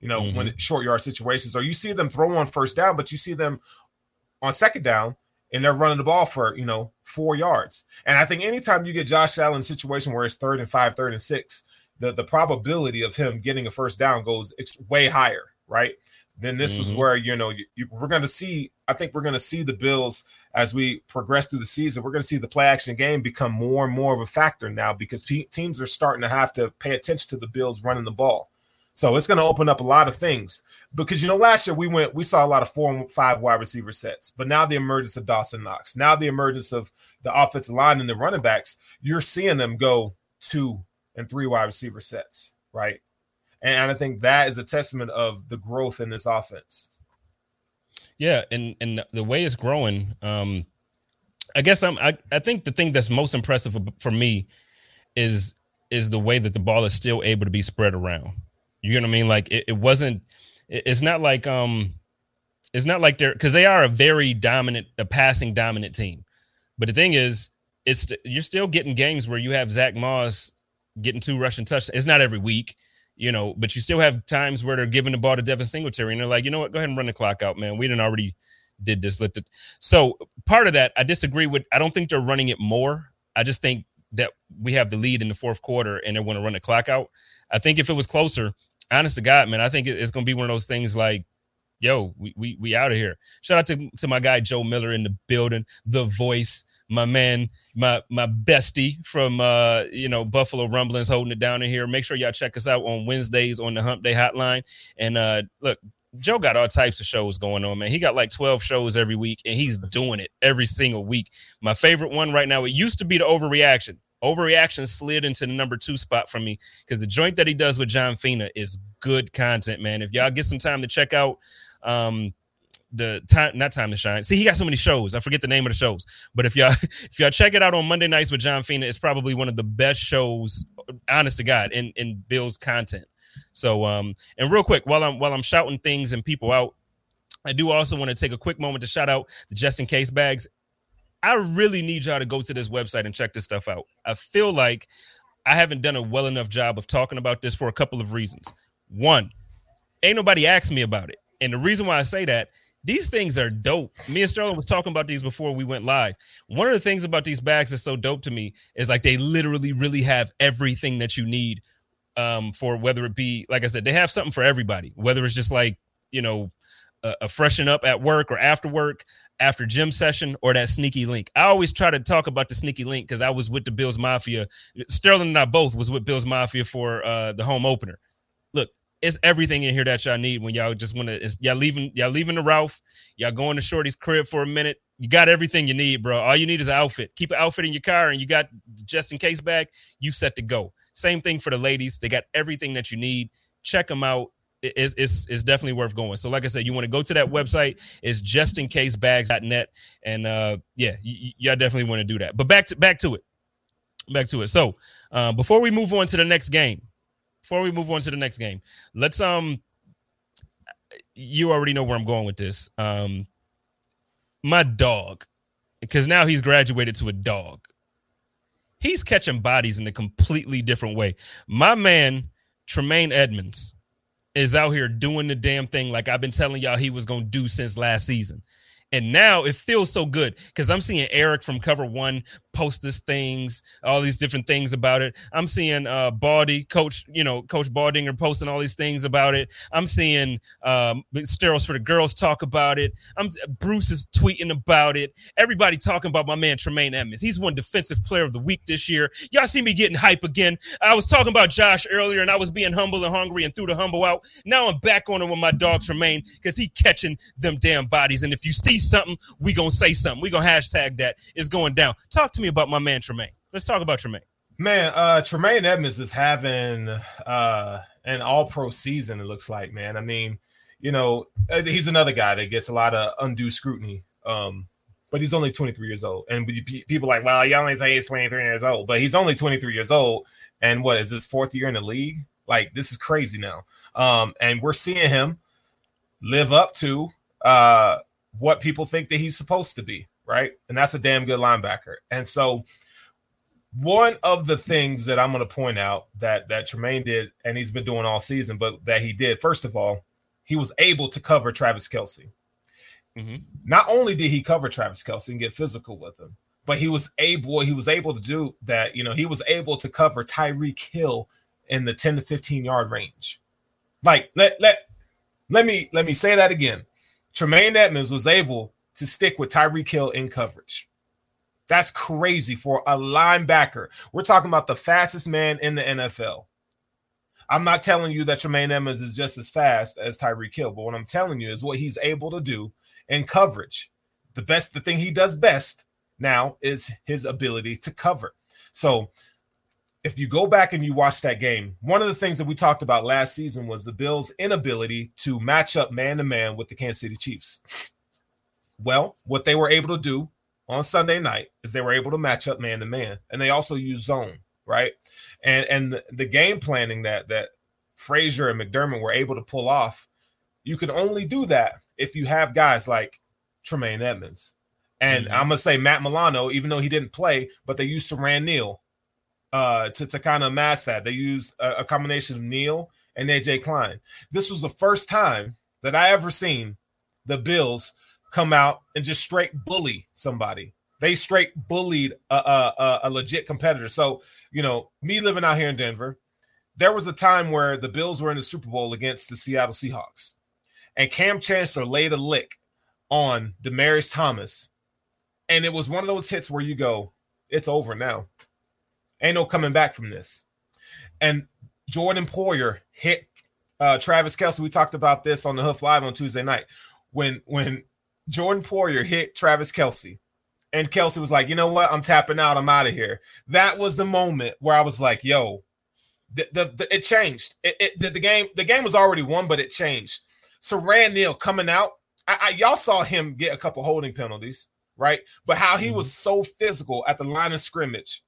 you know, mm-hmm. when short yard situations, or you see them throw on first down, but you see them on second down and they're running the ball for, you know, four yards. And I think anytime you get Josh Allen in a situation where it's third and five, third and six, the, the probability of him getting a first down goes way higher, right? Then this mm-hmm. was where, you know, you, you, we're going to see, I think we're going to see the Bills as we progress through the season. We're going to see the play action game become more and more of a factor now because teams are starting to have to pay attention to the Bills running the ball. So it's going to open up a lot of things because you know last year we went we saw a lot of four and five wide receiver sets, but now the emergence of Dawson Knox, now the emergence of the offensive line and the running backs, you're seeing them go two and three wide receiver sets, right? And I think that is a testament of the growth in this offense. Yeah, and and the way it's growing, um, I guess I'm I, I think the thing that's most impressive for, for me is is the way that the ball is still able to be spread around. You know what I mean? Like it, it wasn't. It, it's not like um, it's not like they're because they are a very dominant, a passing dominant team. But the thing is, it's you're still getting games where you have Zach Moss getting two rushing touchdowns. It's not every week, you know, but you still have times where they're giving the ball to Devin Singletary and they're like, you know what, go ahead and run the clock out, man. We didn't already did this. Let it. So part of that, I disagree with. I don't think they're running it more. I just think that we have the lead in the fourth quarter and they want to run the clock out. I think if it was closer, honest to God, man, I think it's to be one of those things like, yo, we we, we out of here. Shout out to, to my guy Joe Miller in the building, the voice, my man, my my bestie from uh, you know, Buffalo Rumblings holding it down in here. Make sure y'all check us out on Wednesdays on the Hump Day Hotline. And uh look, Joe got all types of shows going on, man. He got like 12 shows every week, and he's doing it every single week. My favorite one right now, it used to be the overreaction. Overreaction slid into the number two spot for me because the joint that he does with John Fina is good content, man. If y'all get some time to check out um the time not time to shine. See, he got so many shows. I forget the name of the shows. But if y'all if y'all check it out on Monday nights with John Fina, it's probably one of the best shows, honest to God, in in Bill's content. So um and real quick, while I'm while I'm shouting things and people out, I do also want to take a quick moment to shout out the just in case bags. I really need y'all to go to this website and check this stuff out. I feel like I haven't done a well enough job of talking about this for a couple of reasons. One, ain't nobody asked me about it. And the reason why I say that, these things are dope. Me and Sterling was talking about these before we went live. One of the things about these bags that's so dope to me is like they literally really have everything that you need um, for whether it be, like I said, they have something for everybody, whether it's just like, you know, a, a freshen up at work or after work, after gym session, or that sneaky link. I always try to talk about the sneaky link because I was with the Bills Mafia. Sterling and I both was with Bills Mafia for uh, the home opener. Look, it's everything in here that y'all need when y'all just want to. Y'all leaving, y'all leaving the Ralph. Y'all going to Shorty's crib for a minute. You got everything you need, bro. All you need is an outfit. Keep an outfit in your car, and you got just in case bag. You set to go. Same thing for the ladies. They got everything that you need. Check them out is is is definitely worth going. So, like I said, you want to go to that website. It's just in case bags.net. And uh yeah, y- y'all definitely want to do that. But back to back to it. Back to it. So uh, before we move on to the next game, before we move on to the next game, let's um you already know where I'm going with this. Um my dog, because now he's graduated to a dog. He's catching bodies in a completely different way. My man, Tremaine Edmunds is out here doing the damn thing like I've been telling y'all he was going to do since last season. And now it feels so good because I'm seeing Eric from Cover One post this things, all these different things about it. I'm seeing uh Baldy, Coach, you know, Coach Baldinger posting all these things about it. I'm seeing um Steros for the girls talk about it. I'm Bruce is tweeting about it. Everybody talking about my man Tremaine Edmunds. He's one defensive player of the week this year. Y'all see me getting hype again. I was talking about Josh earlier and I was being humble and hungry and threw the humble out. Now I'm back on it with my dog Tremaine because he catching them damn bodies. And if you see something, we gonna say something. We gonna hashtag that. It's going down. Talk to me about my man Tremaine. Let's talk about Tremaine. Man, uh Tremaine Edmunds is having uh an all pro season, it looks like, man. I mean, you know, uh, he's another guy that gets a lot of undue scrutiny. Um, but he's only 23 years old. And people like, well, y'all only say he's 23 years old, but he's only 23 years old. And what is his fourth year in the league? Like, this is crazy now. Um, and we're seeing him live up to uh what people think that he's supposed to be, right? And that's a damn good linebacker. And so one of the things that I'm going to point out that that Tremaine did, and he's been doing all season, but that he did, first of all, he was able to cover Travis Kelce. Mm-hmm. Not only did he cover Travis Kelce and get physical with him, but he was able he was able to do that. You know, he was able to cover Tyreek Hill in the 10 to 15 yard range. Like let let let me let me say that again. Tremaine Edmunds was able to stick with Tyreek Hill in coverage. That's crazy for a linebacker. We're talking about the fastest man in the NFL. I'm not telling you that Tremaine Edmunds is just as fast as Tyreek Hill, but what I'm telling you is what he's able to do in coverage. The best, the thing he does best now is his ability to cover. So if you go back and you watch that game, one of the things that we talked about last season was the Bills' inability to match up man to man with the Kansas City Chiefs. Well, what they were able to do on Sunday night is they were able to match up man to man, and they also use zone, right? And and the, the game planning that that Frazier and McDermott were able to pull off, you can only do that if you have guys like Tremaine Edmunds. And mm-hmm. I'm gonna say Matt Milano, even though he didn't play, but they used Siran Neal uh, to, to kind of mask that. They used a, a combination of Neal and AJ Klein. This was the first time that I ever seen the Bills come out and just straight bully somebody. They straight bullied a, a, a, legit competitor. So, you know, me living out here in Denver, there was a time where the Bills were in the Super Bowl against the Seattle Seahawks, and Kam Chancellor laid a lick on Demaryius Thomas. And it was one of those hits where you go, it's over now. Ain't no coming back from this. And Jordan Poyer hit uh, Travis Kelce. We talked about this on the Hoof Live on Tuesday night. When when Jordan Poyer hit Travis Kelce. and Kelce was like, you know what? I'm tapping out. I'm out of here. That was the moment where I was like, yo, the, the, the it changed. It, it the, the, game the game was already won, but it changed. Siran Neal coming out. I, I, y'all saw him get a couple holding penalties, right? But how he mm-hmm. was so physical at the line of scrimmage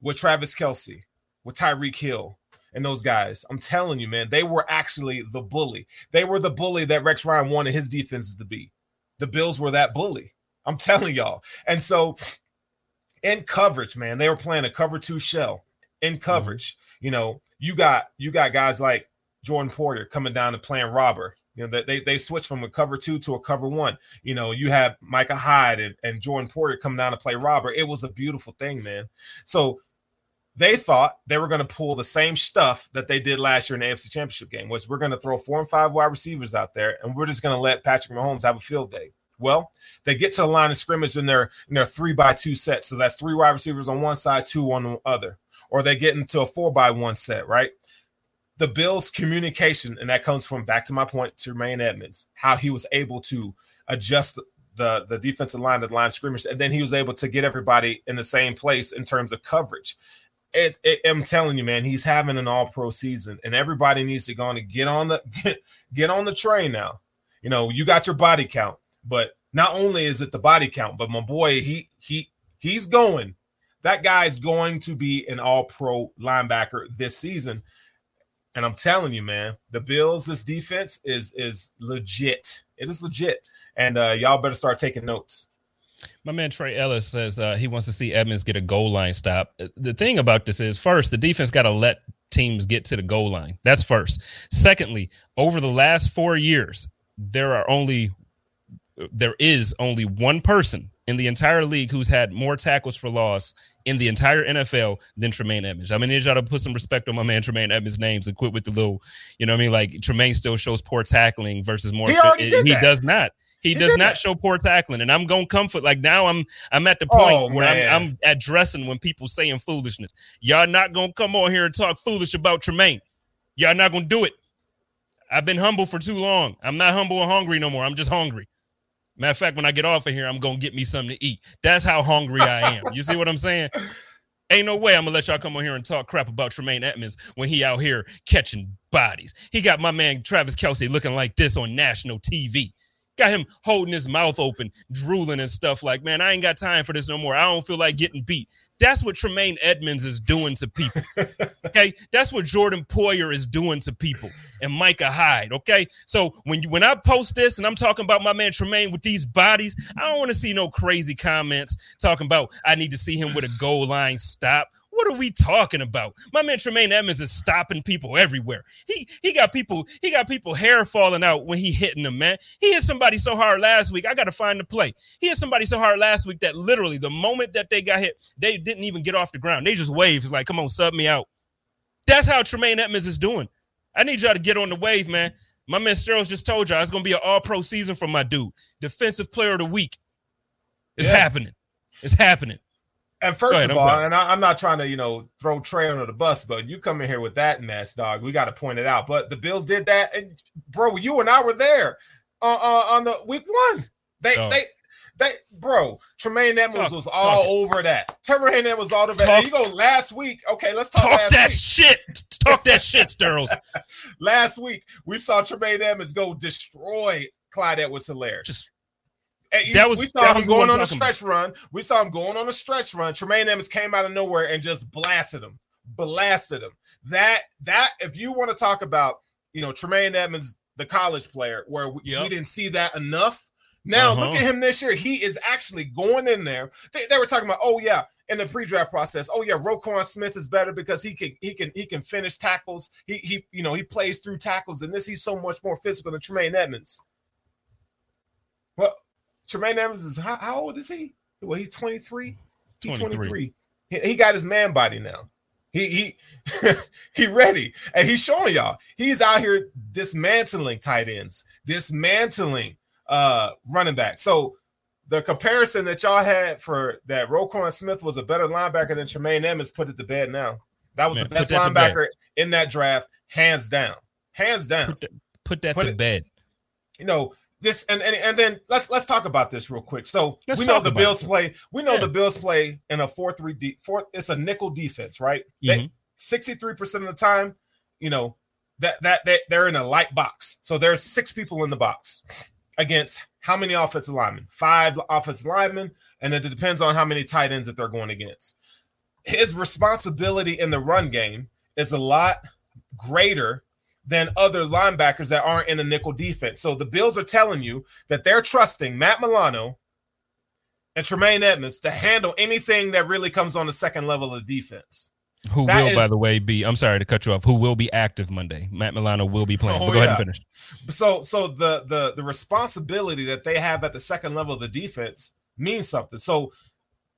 with Travis Kelce, with Tyreek Hill, and those guys. I'm telling you, man, they were actually the bully. They were the bully that Rex Ryan wanted his defenses to be. The Bills were that bully. I'm telling y'all. And so in coverage, man, they were playing a cover two shell in mm-hmm. coverage. You know, you got you got guys like Jordan Poyer coming down and playing robber. You know, they they switched from a cover two to a cover one. You know, you have Micah Hyde and, and Jordan Poyer coming down to play robber. It was a beautiful thing, man. So they thought they were going to pull the same stuff that they did last year in the AFC Championship game, which we're going to throw four and five wide receivers out there, and we're just going to let Patrick Mahomes have a field day. Well, they get to the line of scrimmage in their in their three by two set, so that's three wide receivers on one side, two on the other, or they get into a four by one set, right? The Bills' communication, and that comes from back to my point to Tremaine Edmunds, how he was able to adjust the the defensive line the line of scrimmage, and then he was able to get everybody in the same place in terms of coverage it, it, I'm telling you, man, he's having an all pro season, and everybody needs to go on and get on the get, get on the train now. You know, you got your body count, but not only is it the body count, but my boy, he he he's going. That guy's going to be an all pro linebacker this season. And I'm telling you, man, the Bills, this defense is is legit. It is legit. And uh, y'all better start taking notes. My man Trey Ellis says uh, he wants to see Edmunds get a goal line stop. The thing about this is, first, the defense got to let teams get to the goal line. That's first. Secondly, over the last four years, there are only there is only one person in the entire league who's had more tackles for loss in the entire NFL than Tremaine Edmunds. I mean, need y'all to put some respect on my man Tremaine Edmunds' names and quit with the little, you know what I mean? Like Tremaine still shows poor tackling versus more. He, he does not. He, he does not that. show poor tackling, and I'm gonna come like now. I'm I'm at the point oh, where I'm, I'm, addressing when people saying foolishness. Y'all not gonna come on here and talk foolish about Tremaine. Y'all not gonna do it. I've been humble for too long. I'm not humble and hungry no more. I'm just hungry. Matter of fact, when I get off of here, I'm gonna get me something to eat. That's how hungry I am. You see what I'm saying? Ain't no way I'm gonna let y'all come on here and talk crap about Tremaine Edmunds when he out here catching bodies. He got my man Travis Kelce looking like this on national TV. Got him holding his mouth open, drooling and stuff like, man, I ain't got time for this no more. I don't feel like getting beat. That's what Tremaine Edmunds is doing to people. okay. That's what Jordan Poyer is doing to people and Micah Hyde. Okay. So when you when I post this and I'm talking about my man Tremaine with these bodies, I don't want to see no crazy comments talking about I need to see him with a goal line stop. What are we talking about? My man Tremaine Edmunds is stopping people everywhere. He he got people he got people hair falling out when he hitting them, man. He hit somebody so hard last week. I got to find the play. He hit somebody so hard last week that literally the moment that they got hit, they didn't even get off the ground. They just waved. It's like, come on, sub me out. That's how Tremaine Edmunds is doing. I need y'all to get on the wave, man. My man Sterles just told y'all it's gonna be an all-pro season for my dude. Defensive player of the week. It's yeah. happening. It's happening. And first ahead, of all, and I, am not trying to, you know, throw Trey under the bus, but you come in here with that mess, dog. We got to point it out. But the Bills did that, and bro, you and I were there uh, uh, on the week one. They, oh. they, they, bro, Tremaine Edmunds was all talk. over that. Tremaine Edmunds was all over that. You go last week. Okay, let's talk. Talk that week. shit. Talk that shit, Sterles. last week we saw Tremaine Edmunds go destroy Clyde Edwards-Helaire. Just that was we saw him going on a stretch about. run. We saw him going on a stretch run. Tremaine Edmunds came out of nowhere and just blasted him, blasted him. That that if you want to talk about, you know, Tremaine Edmunds, the college player, where we, yep. we didn't see that enough. Now uh-huh. look at him this year. He is actually going in there. They, they were talking about, oh yeah, in the pre-draft process. Oh yeah, Roquan Smith is better because he can he can he can finish tackles. He he you know he plays through tackles, and this he's so much more physical than Tremaine Edmunds. Well, Tremaine Edmunds is how, how old is he? Well, he's 23. He's 23. 23. He, he got his man body now. He he he ready. And he's showing y'all. He's out here dismantling tight ends, dismantling uh running back. So the comparison that y'all had for that Roquan Smith was a better linebacker than Tremaine Edmunds put it to bed now. That was Man, the best linebacker in that draft, hands down. Hands down. Put that, put that put to it, bed. You know, this and, and and then let's let's talk about this real quick. So let's we know the Bills it. play. We know yeah. the Bills play in a four three D four. It's a nickel defense, right? Mm-hmm. Sixty three percent of the time, you know that that that they're in a light box. So there's six people in the box against how many offensive linemen? Five offensive linemen, and it depends on how many tight ends that they're going against. His responsibility in the run game is a lot greater than other linebackers that aren't in a nickel defense. So the Bills are telling you that they're trusting Matt Milano and Tremaine Edmunds to handle anything that really comes on the second level of defense. Who that will, is, by the way, be? I'm sorry to cut you off. Who will be active Monday? Matt Milano will be playing. Oh, but go yeah. ahead and finish. So, so the the the responsibility that they have at the second level of the defense means something. So,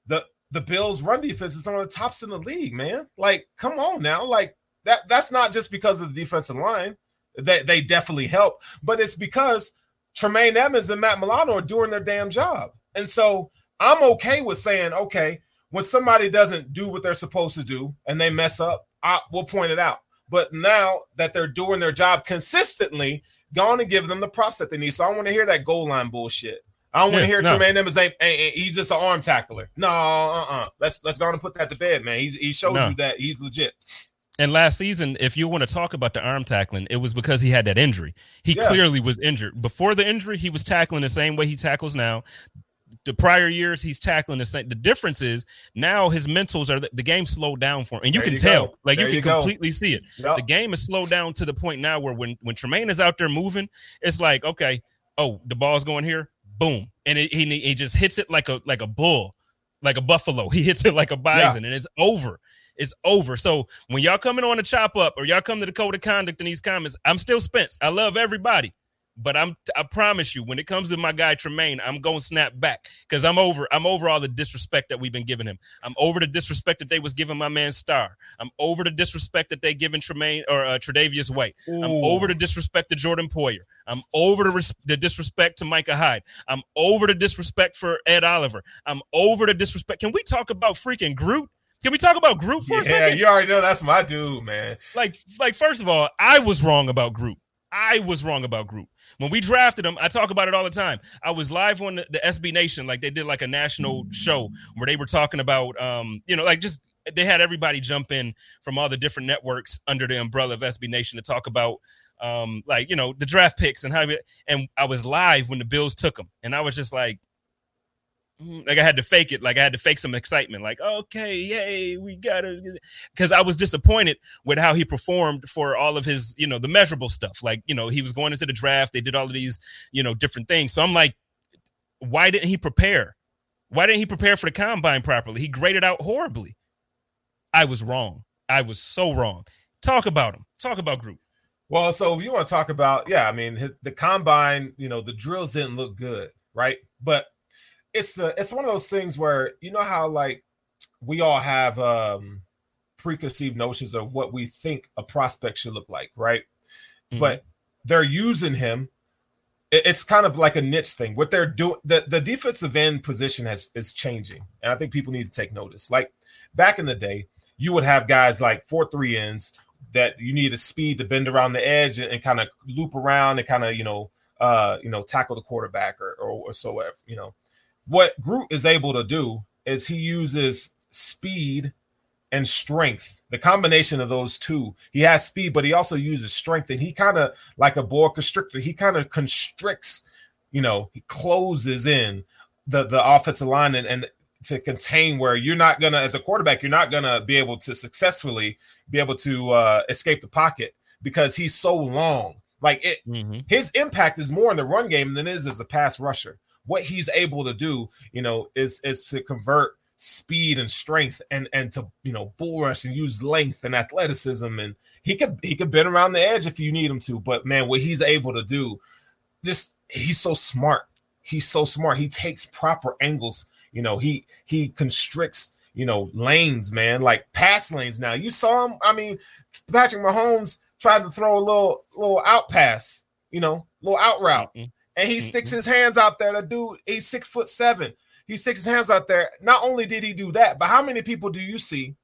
the the Bills' run defense is one of the tops in the league, man. Like, come on now, like that that's not just because of the defensive line. They they definitely help, but it's because Tremaine Edmunds and Matt Milano are doing their damn job. And so I'm okay with saying, okay, when somebody doesn't do what they're supposed to do and they mess up, I, we'll point it out. But now that they're doing their job consistently, go on and give them the props that they need. So I want to hear that goal line bullshit. I don't want to hear no. Tremaine Edmunds ain't, ain't, he's just an arm tackler. No, uh, uh-uh. uh. Let's let's go on and put that to bed, man. He's he showed no. you that he's legit. And last season, if you want to talk about the arm tackling, it was because he had that injury. He yeah. clearly was injured. Before the injury, he was tackling the same way he tackles now. The prior years, he's tackling the same. The difference is now his mentals are the, game slowed down for him, and you there can you tell, go. like there you can you completely see it. Yep. The game is slowed down to the point now where when when Tremaine is out there moving, it's like okay, oh the ball's going here, boom, and it, he he just hits it like a like a bull, like a buffalo. He hits it like a bison, yeah. and it's over it's over. So when y'all coming on to chop up or y'all come to the code of conduct in these comments, I'm still Spence. I love everybody. But I'm I promise you, when it comes to my guy Tremaine, I'm gonna snap back because I'm over. I'm over all the disrespect that we've been giving him. I'm over the disrespect that they was giving my man Star. I'm over the disrespect that they giving Tremaine or uh, Tre'Davious White. Ooh. I'm over the disrespect to Jordan Poyer. I'm over the, res- the disrespect to Micah Hyde. I'm over the disrespect for Ed Oliver. I'm over the disrespect. Can we talk about freaking Groot? Can we talk about Groot for yeah, a second? Yeah, you already know that's my dude, man. Like, like first of all, I was wrong about Groot. I was wrong about Groot. When we drafted him, I talk about it all the time. I was live on the, the SB Nation, like they did like a national show where they were talking about, um, you know, like just they had everybody jump in from all the different networks under the umbrella of SB Nation to talk about, um, like you know, the draft picks and how. And I was live when the Bills took them, and I was just like, Mm-hmm. like I had to fake it, like I had to fake some excitement, like okay, yay, we got it, because I was disappointed with how he performed for all of his, you know, the measurable stuff. Like you know, he was going into the draft, they did all of these, you know, different things. So I'm like, why didn't he prepare? Why didn't he prepare for the combine properly? He graded out horribly. I was wrong. I was so wrong. Talk about him. Talk about Groot. Well, so if you want to talk about, yeah, I mean, the combine, you know, the drills didn't look good, right? But it's the it's one of those things where you know how like we all have um preconceived notions of what we think a prospect should look like, right? Mm-hmm. But they're using him. It's kind of like a niche thing. What they're doing, the, the defensive end position has is changing, and I think people need to take notice. Like back in the day, you would have guys like four three ends that you need a speed to bend around the edge and, and kind of loop around and kind of you know uh you know tackle the quarterback or or, or so you know what Groot is able to do is he uses speed and strength. The combination of those two. He has speed, but he also uses strength. And he kind of like a boa constrictor, he kind of constricts, you know, he closes in the, the offensive line and, and to contain where you're not gonna, as a quarterback, you're not gonna be able to successfully be able to uh, escape the pocket because he's so long. Like it, mm-hmm. his impact is more in the run game than it is as a pass rusher what he's able to do, you know, is is to convert speed and strength and and to you know bull rush and use length and athleticism. And he could he could bend around the edge if you need him to but man what he's able to do just he's so smart. He's so smart. He takes proper angles. You know he he constricts you know lanes man like pass lanes now. You saw him i mean patrick mahomes tried to throw a little little out pass you know little out route. Mm-hmm and he sticks his hands out there. The dude, he's six foot seven. He sticks his hands out there. Not only did he do that, but how many people do you see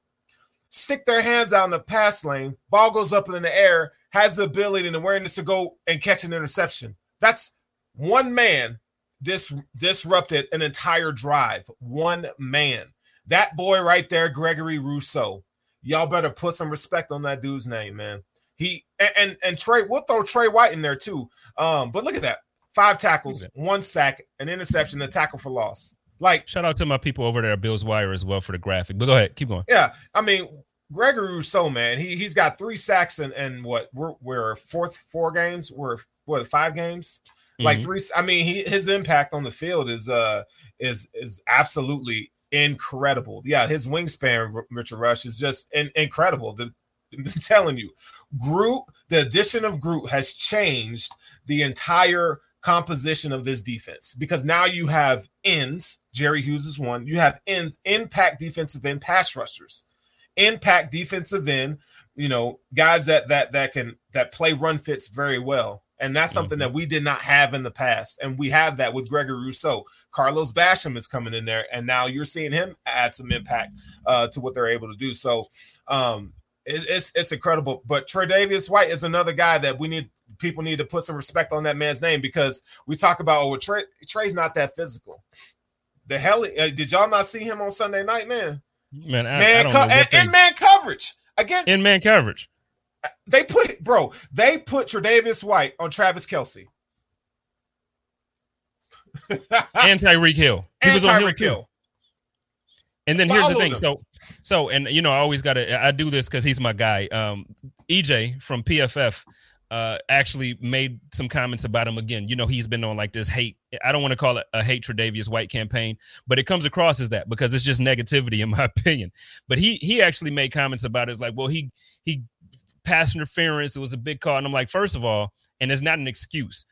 stick their hands out in the pass lane, ball goes up in the air, has the ability and awareness to go and catch an interception? That's one man dis- disrupted an entire drive. One man. That boy right there, Gregory Rousseau. Y'all better put some respect on that dude's name, man. He and and, and Trey, we'll throw Trey White in there too. Um, but look at that five tackles, one sack, an interception, a tackle for loss. Like shout out to my people over there at Bills Wire as well for the graphic. But go ahead, keep going. Yeah, I mean Gregory Rousseau, man, he he's got three sacks and and what we're we're fourth four games, we're what five games, mm-hmm. like three. I mean, he his impact on the field is uh is is absolutely incredible. Yeah, his wingspan, Richard Rush, is just in, incredible. The, I'm telling you, Groot, the addition of Groot has changed the entire composition of this defense because now you have ends. Jerry Hughes is one. You have ends, impact defensive end pass rushers, impact defensive end. You know, guys that that that can that play run fits very well. And that's something mm-hmm. that we did not have in the past. And we have that with Gregory Rousseau. Carlos Basham is coming in there, and now you're seeing him add some impact uh, to what they're able to do. So um, it, it's it's incredible. But Tre'Davious White is another guy that we need people need to put some respect on that man's name because we talk about oh Trey, Trey's not that physical. The hell uh, did y'all not see him on Sunday night, man? Man, I, man, I co- and, they... man coverage against in man coverage. They put bro, they put Tre'Davious White on Travis Kelce and Tyreek Hill. He and was on Tyreek Hill. Hill. And then here's the thing. Them. So, so, and you know, I always got to. I do this because he's my guy. Um, EJ from PFF uh, actually made some comments about him again. You know, he's been on like this hate. I don't want to call it a hate Tre'Davious White campaign, but it comes across as that because it's just negativity, in my opinion. But he he actually made comments about it. It's like, well, he he pass interference. It was a big call, and I'm like, first of all, and it's not an excuse.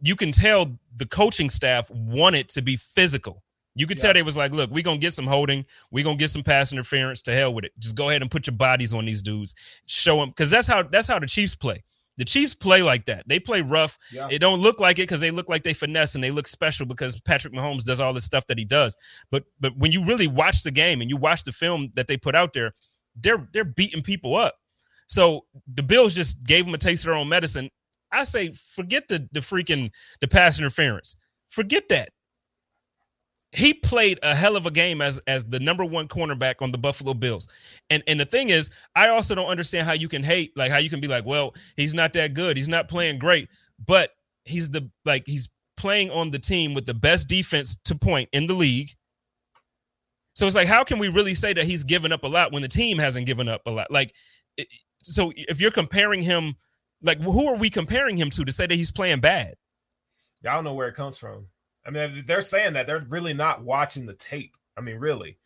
You can tell the coaching staff wanted to be physical. You could yeah. tell they was like, look, we're gonna get some holding, we're gonna get some pass interference to hell with it. Just go ahead and put your bodies on these dudes, show them because that's how that's how the Chiefs play. The Chiefs play like that. They play rough. Yeah. It don't look like it because they look like they finesse and they look special because Patrick Mahomes does all this stuff that he does. But but when you really watch the game and you watch the film that they put out there, they're they're beating people up. So the Bills just gave them a taste of their own medicine I say forget the the freaking the pass interference. Forget that. He played a hell of a game as as the number one cornerback on the Buffalo Bills. And and the thing is, I also don't understand how you can hate, like how you can be like, well, he's not that good. He's not playing great, but he's the like he's playing on the team with the best defense to point in the league. So it's like, how can we really say that he's given up a lot when the team hasn't given up a lot? Like, so if you're comparing him, like, who are we comparing him to to say that he's playing bad? Don't know where it comes from. I mean, they're saying that they're really not watching the tape. I mean, really.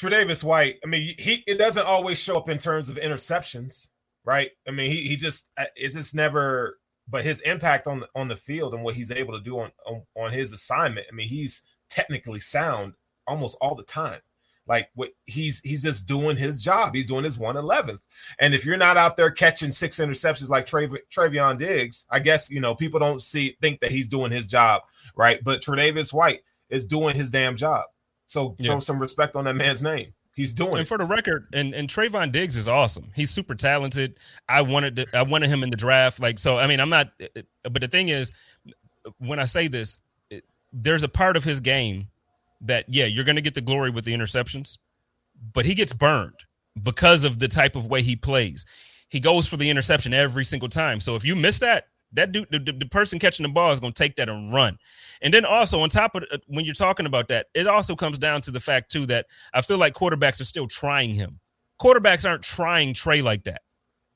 Tre'Davious White, I mean, he it doesn't always show up in terms of interceptions, right? I mean, he he just uh, it's just never but his impact on the on the field and what he's able to do on, on, on his assignment. I mean, he's technically sound almost all the time. Like what he's he's just doing his job. He's doing his one eleventh. And if you're not out there catching six interceptions like Trav- Trevon Diggs, I guess you know people don't see think that he's doing his job right. But Tre'Davious White is doing his damn job. So yeah. throw some respect on that man's name. He's doing. And it. for the record, and and Trevon Diggs is awesome. He's super talented. I wanted to, I wanted him in the draft. Like so, I mean, I'm not. But the thing is, when I say this, there's a part of his game that yeah, you're going to get the glory with the interceptions, but he gets burned because of the type of way he plays. He goes for the interception every single time. So if you miss that, that dude, the, the, person catching the ball is going to take that and run. And then also on top of uh, when you're talking about that, it also comes down to the fact too that I feel like quarterbacks are still trying him. Quarterbacks aren't trying Trey like that.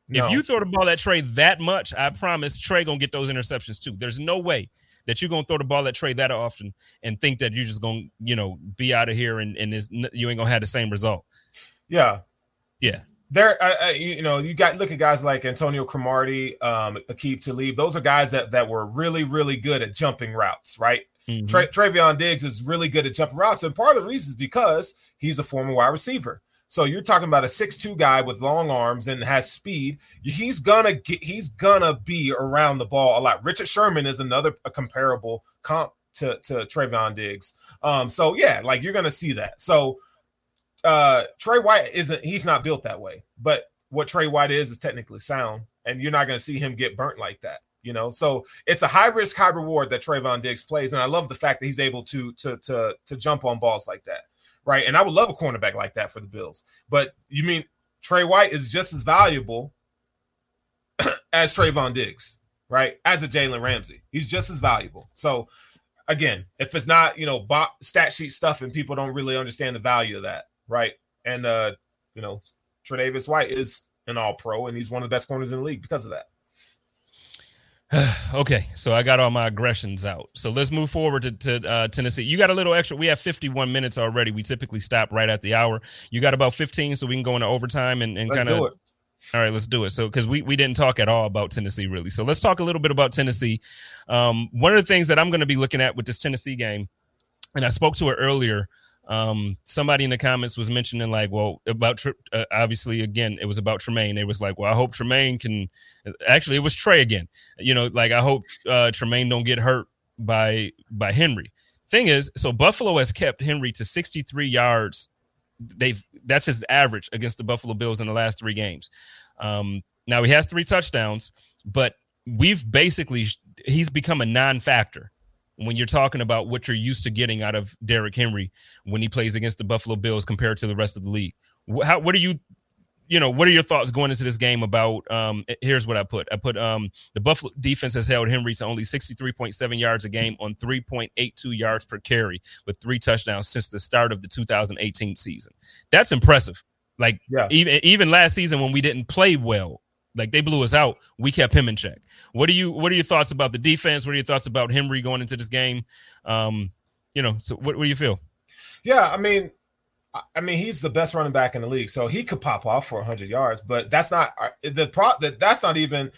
No. If you throw the ball at Trey that much, I promise Trey gonna get those interceptions too. There's no way that you're gonna throw the ball at Trey that often and think that you're just gonna, you know, be out of here and and you ain't gonna have the same result. Yeah, yeah. There, uh, you know, you got look at guys like Antonio Cromartie, um, Aqib Talib. Those are guys that that were really, really good at jumping routes, right? Mm-hmm. Tra- Trevon Diggs is really good at jumping routes, and part of the reason is because he's a former wide receiver. So you're talking about a six-two guy with long arms and has speed. He's gonna get he's gonna be around the ball a lot. Richard Sherman is another comparable comp to, to Trevon Diggs. Um, so yeah, like you're gonna see that. So uh Trey White isn't he's not built that way, but what Trey White is is technically sound, and you're not gonna see him get burnt like that. You know, so it's a high risk, high reward that Trevon Diggs plays, and I love the fact that he's able to to to to jump on balls like that right? And I would love a cornerback like that for the Bills. But you mean Trey White is just as valuable as Trevon Diggs, right? As a Jalen Ramsey, he's just as valuable. So again, if it's not you know bot, stat sheet stuff and people don't really understand the value of that, right? And uh, you know, Tre'Davious White is an All Pro, and he's one of the best corners in the league because of that. okay, so I got all my aggressions out. So let's move forward to, to uh, Tennessee. You got a little extra. We have 51 minutes already. We typically stop right at the hour. You got about 15, so we can go into overtime and, and kind of. All right, let's do it. So, because we, we didn't talk at all about Tennessee, really. So, let's talk a little bit about Tennessee. Um, one of the things that I'm going to be looking at with this Tennessee game, and I spoke to it earlier um somebody in the comments was mentioning like well about uh, obviously again it was about tremaine. It was like well i hope tremaine can actually it was trey again. You know like i hope uh tremaine don't get hurt by by henry. Thing is so buffalo has kept henry to 63 yards. They've that's his average against the buffalo bills in the last three games. Um now he has three touchdowns but we've basically he's become a non-factor when you're talking about what you're used to getting out of Derrick Henry when he plays against the Buffalo Bills compared to the rest of the league. How what are you you know, what are your thoughts going into this game about um here's what I put. I put um the Buffalo defense has held Henry to only 63.7 yards a game on 3.82 yards per carry with three touchdowns since the start of the 2018 season. That's impressive. Like yeah. even even last season when we didn't play well, like they blew us out. We kept him in check. What do you what are your thoughts about the defense? What are your thoughts about Henry going into this game? Um, you know, so what, what do you feel? Yeah, I mean, I mean, he's the best running back in the league, so he could pop off for 100 yards. But that's not uh, the pro. That that's not even.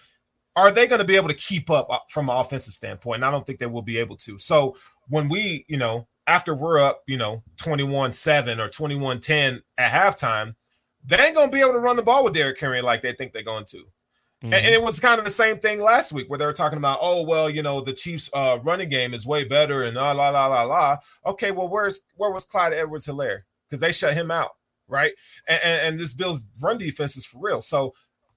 Are they going to be able to keep up uh, from an offensive standpoint? And I don't think they will be able to. So when we, you know, after we're up, you know, 21-7 or 21-10 at halftime, they ain't gonna be able to run the ball with Derrick Henry like they think they're going to. Mm-hmm. And, it was kind of the same thing last week where they were talking about, oh well, you know, the Chiefs' uh, running game is way better and la la la la la. Okay, well, where's where was Clyde Edwards Helaire? Because they shut him out, right? And, and, and this Bills' run defense is for real. So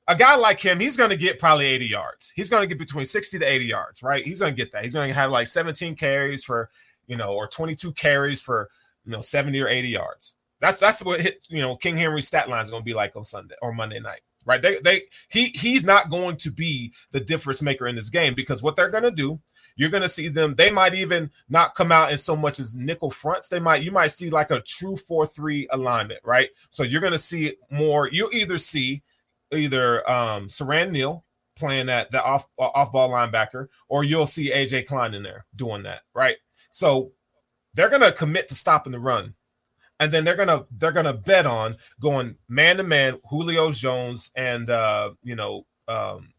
a guy like him, he's going to get probably 80 yards. He's going to get between 60 to 80 yards, right? He's going to get that. He's going to have like 17 carries for, you know, or 22 carries for, you know, 70 or 80 yards. That's that's what hit, you know, King Henry's stat line is going to be like on Sunday or Monday night, right? They they he he's not going to be the difference maker in this game because what they're going to do, you're going to see them. They might even not come out in so much as nickel fronts. They might you might see like a true four three alignment, right? So you're going to see more. You either see either um Siran Neal playing that the off off ball linebacker, or you'll see AJ Klein in there doing that, right? So they're gonna commit to stopping the run, and then they're gonna they're gonna bet on going man to man, Julio Jones and uh, you know um,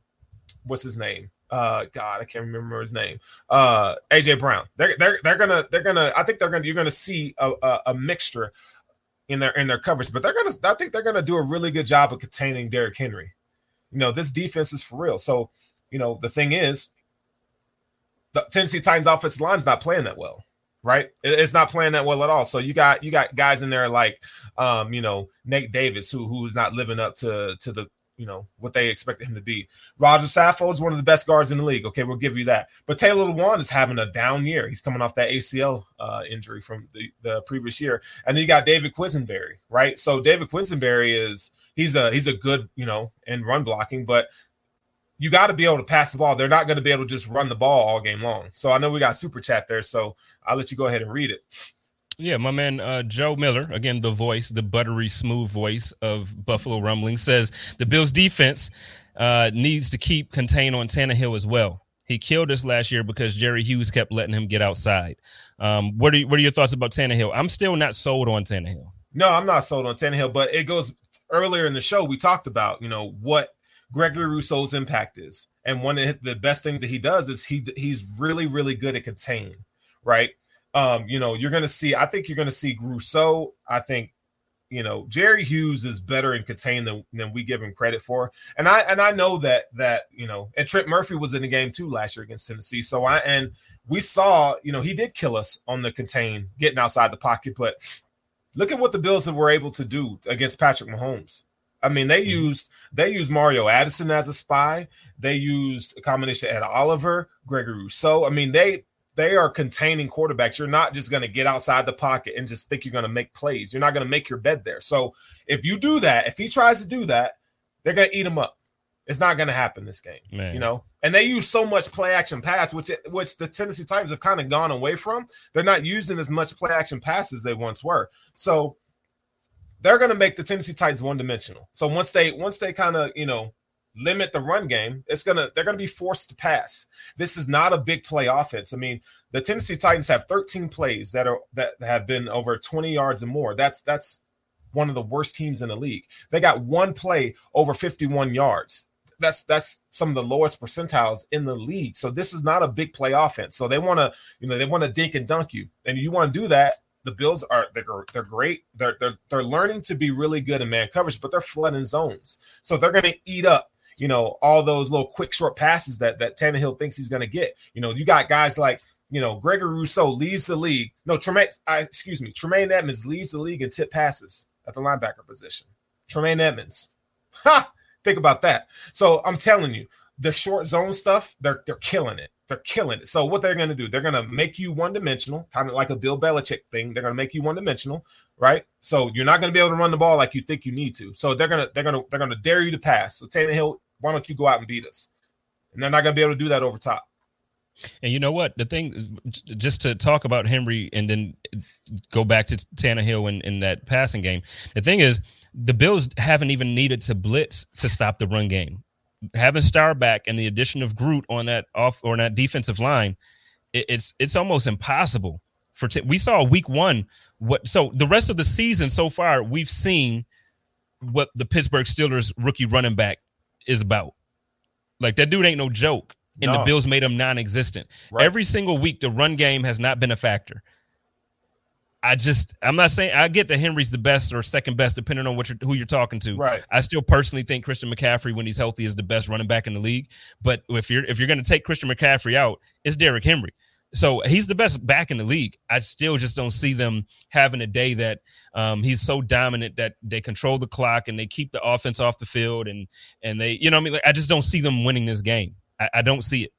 what's his name? Uh, God, I can't remember his name. Uh, AJ Brown. They're they're they're gonna they're gonna. I think they're gonna you're gonna see a, a, a mixture in their in their coverage, but they're gonna I think they're gonna do a really good job of containing Derrick Henry. You know, this defense is for real. So, you know, the thing is, the Tennessee Titans offensive line is not playing that well, right? It's not playing that well at all. So you got you got guys in there like um, you know, Nate Davis, who who's not living up to to the you know what they expected him to be. Roger Saffold is one of the best guards in the league. Okay, we'll give you that. But Taylor Lewan is having a down year. He's coming off that ACL uh, injury from the, the previous year, and then you got David Quisenberry, right? So David Quisenberry is he's a he's a good you know in run blocking, but you got to be able to pass the ball. They're not going to be able to just run the ball all game long. So I know we got super chat there, so I'll let you go ahead and read it. Yeah, my man uh, Joe Miller, again, the voice, the buttery smooth voice of Buffalo Rumbling, says the Bills defense uh, needs to keep contain on Tannehill as well. He killed us last year because Jerry Hughes kept letting him get outside. Um, what are what are your thoughts about Tannehill? I'm still not sold on Tannehill. No, I'm not sold on Tannehill, but it goes earlier in the show. We talked about you know what Gregory Rousseau's impact is, and one of the best things that he does is he he's really really good at contain, right? Um, you know, you're going to see, I think you're going to see Rousseau. I think, you know, Jerry Hughes is better in contain than, than we give him credit for. And I, and I know that, that, you know, and Trent Murphy was in the game too last year against Tennessee. So I, and we saw, you know, he did kill us on the contain, getting outside the pocket. But look at what the Bills were able to do against Patrick Mahomes. I mean, they mm-hmm. used they used Mario Addison as a spy. They used a combination Ed Oliver, Gregory Rousseau. I mean, they they are containing quarterbacks. You're not just going to get outside the pocket and just think you're going to make plays. You're not going to make your bed there. So if you do that, if he tries to do that, they're going to eat him up. It's not going to happen this game, Man. you know. And they use so much play action pass, which which the Tennessee Titans have kind of gone away from. They're not using as much play action pass as they once were. So they're going to make the Tennessee Titans one dimensional. So once they once they kind of you know limit the run game, it's gonna they're gonna be forced to pass. This is not a big play offense. I mean, the Tennessee Titans have 13 plays that are that have been over 20 yards and more. That's that's one of the worst teams in the league. They got one play over 51 yards. That's that's some of the lowest percentiles in the league. So this is not a big play offense. So they want to, you know, they want to dink and dunk you. And you want to do that, the Bills are they're, they're great. They're, they're they're learning to be really good in man coverage, but they're flooding zones. So they're going to eat up you know, all those little quick short passes that that Tannehill thinks he's going to get. You know, you got guys like you know Gregory Rousseau leads the league. No, Tremaine, I, excuse me, Tremaine Edmunds leads the league in tip passes at the linebacker position. Tremaine Edmunds, ha! Think about that. So I'm telling you, the short zone stuff, they're they're killing it. They're killing it. So what they're going to do, they're going to make you one dimensional, kind of like a Bill Belichick thing. They're going to make you one dimensional, right? So you're not going to be able to run the ball like you think you need to. So they're gonna they're gonna they're gonna dare you to pass. So Tannehill, why don't you go out and beat us? And they're not going to be able to do that over top. And you know what? The thing, just to talk about Henry and then go back to Tannehill in, in that passing game. The thing is, the Bills haven't even needed to blitz to stop the run game having Star back and the addition of Groot on that off or that defensive line, it, it's it's almost impossible for. T- we saw week one what so the rest of the season so far we've seen what the Pittsburgh Steelers rookie running back is about. Like that dude ain't no joke, and no. the Bills made him non-existent. Right. Every single week, the run game has not been a factor. I just I'm not saying I get that Henry's the best or second best depending on what you're, who you're talking to. Right. I still personally think Christian McCaffrey when he's healthy is the best running back in the league. But if you're if you're going to take Christian McCaffrey out, it's Derrick Henry. So he's the best back in the league. I still just don't see them having a day that um, he's so dominant that they control the clock and they keep the offense off the field and and they, you know, I mean, like, I just don't see them winning this game. I, I don't see it.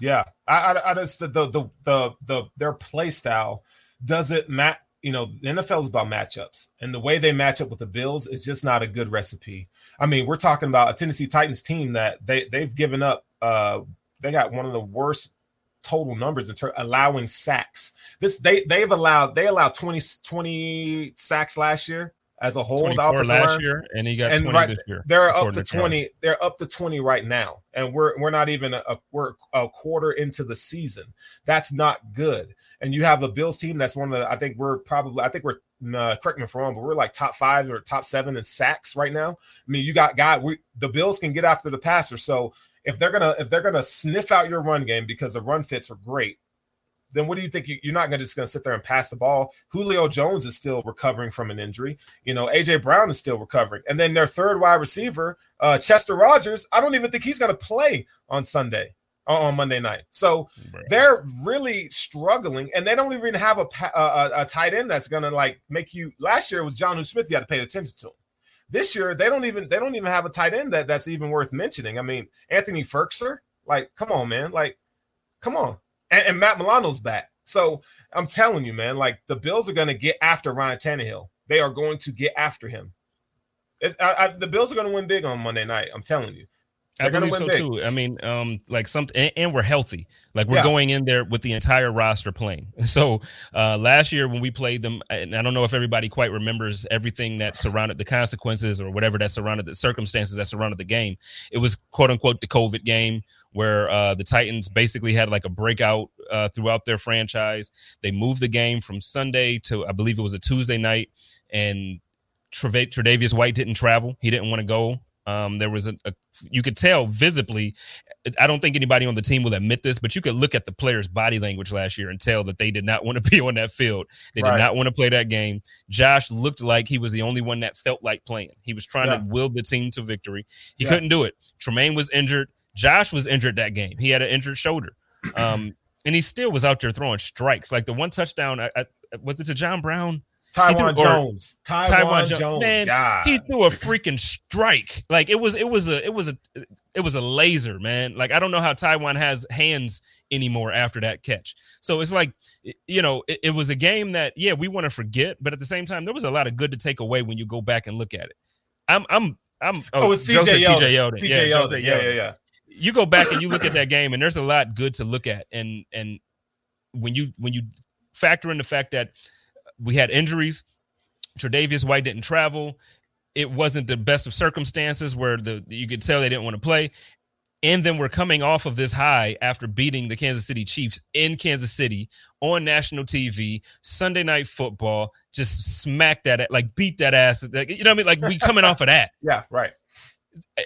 Yeah, I, I, I just the, the the the their play style doesn't match. You know, the NFL is about matchups, and the way they match up with the Bills is just not a good recipe. I mean, we're talking about a Tennessee Titans team that they they've given up. Uh, they got one of the worst total numbers in terms allowing sacks. This they they've allowed they allowed 20, 20 sacks last year as a whole. Last line. year, and he got and 20 right, this year. They're up to 20. They're up to 20 right now. And we're we're not even a, we're a quarter into the season. That's not good. And you have a Bills team that's one of the I think we're probably I think we're uh, correct me if I'm wrong, but we're like top five or top seven in sacks right now. I mean, you got guy we the Bills can get after the passer. So if they're gonna if they're gonna sniff out your run game because the run fits are great, then what do you think? You, are not gonna just gonna sit there and pass the ball. Julio Jones is still recovering from an injury. You know, AJ Brown is still recovering, and then their third wide receiver, uh, Chester Rogers. I don't even think he's gonna play on Sunday on Monday night. So right. they're really struggling, and they don't even have a, a, a tight end that's gonna like make you. Last year it was Jonnu Smith. You had to pay attention to him. This year they don't even they don't even have a tight end that that's even worth mentioning. I mean, Anthony Firkser, like, come on, man, like, come on, and, and Matt Milano's back. So I'm telling you, man, like the Bills are going to get after Ryan Tannehill. They are going to get after him. I, I, the Bills are going to win big on Monday night. I'm telling you. I believe so big. too. I mean, um, like something, and, and, we're healthy. Like we're yeah. going in there with the entire roster playing. So uh, last year when we played them, and I don't know if everybody quite remembers everything that surrounded the consequences or whatever that surrounded the circumstances that surrounded the game. It was quote unquote the COVID game where uh, the Titans basically had like a breakout uh, throughout their franchise. They moved the game from Sunday to I believe it was a Tuesday night, and Tre'Davious White didn't travel. He didn't want to go. Um, there was a, a, you could tell visibly. I don't think anybody on the team will admit this, but you could look at the players' body language last year and tell that they did not want to be on that field. They right. did not want to play that game. Josh looked like he was the only one that felt like playing. He was trying yeah. to will the team to victory. He yeah. couldn't do it. Tremaine was injured. Josh was injured that game. He had an injured shoulder. Um, and he still was out there throwing strikes. Like the one touchdown, I, I, was it to John Brown? Taiwan threw, Jones. Taiwan, Taiwan Jones. Jones. Man, God. he threw a freaking strike. Like it was, it was a, it was a, it was a laser, man. Like I don't know how Taiwan has hands anymore after that catch. So it's like, you know, it, it was a game that, yeah, we want to forget, but at the same time, there was a lot of good to take away when you go back and look at it. I'm, I'm, I'm. Oh, oh it's CJ Yeldon. TJ Yeldon. Yeah, Yeldon. Yeah, yeah, yeah. You go back and you look at that game, and there's a lot good to look at, and and when you when you factor in the fact that we had injuries. Tre'Davious White didn't travel. It wasn't the best of circumstances where the you could tell they didn't want to play. And then we're coming off of this high after beating the Kansas City Chiefs in Kansas City on national TV, Sunday night football, just smack that, like beat that ass. Like, you know what I mean? Like we coming off of that. Yeah, right.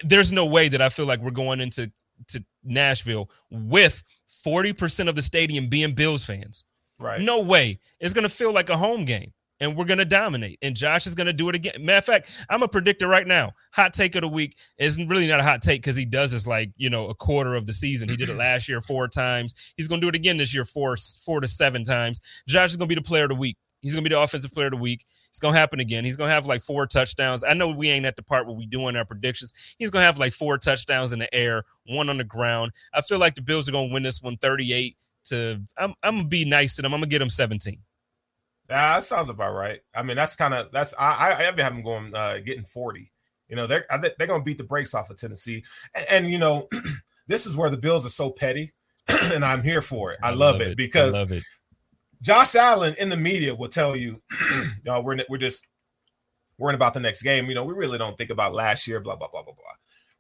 There's no way that I feel like we're going into to Nashville with 40% of the stadium being Bills fans. Right. No way. It's going to feel like a home game and we're going to dominate. And Josh is going to do it again. Matter of fact, I'm a predictor right now. Hot take of the week is really not a hot take because he does this like, you know, a quarter of the season. He did it last year four times. He's going to do it again this year four, four to seven times. Josh is going to be the player of the week. He's going to be the offensive player of the week. It's going to happen again. He's going to have like four touchdowns. I know we ain't at the part where we doing our predictions. He's going to have like four touchdowns in the air, one on the ground. I feel like the Bills are going to win this one 38 to I'm I'm gonna be nice to them. I'm gonna get them 17. Yeah, that sounds about right. I mean, that's kind of that's I I have them going uh, getting 40. You know, they're they're gonna beat the brakes off of Tennessee, and, and you know, this is where the Bills are so petty, and I'm here for it. I, I love, love, it, because love it. Josh Allen in the media will tell you, you know, we're we're just worrying about the next game. You know, we really don't think about last year, blah blah blah blah blah.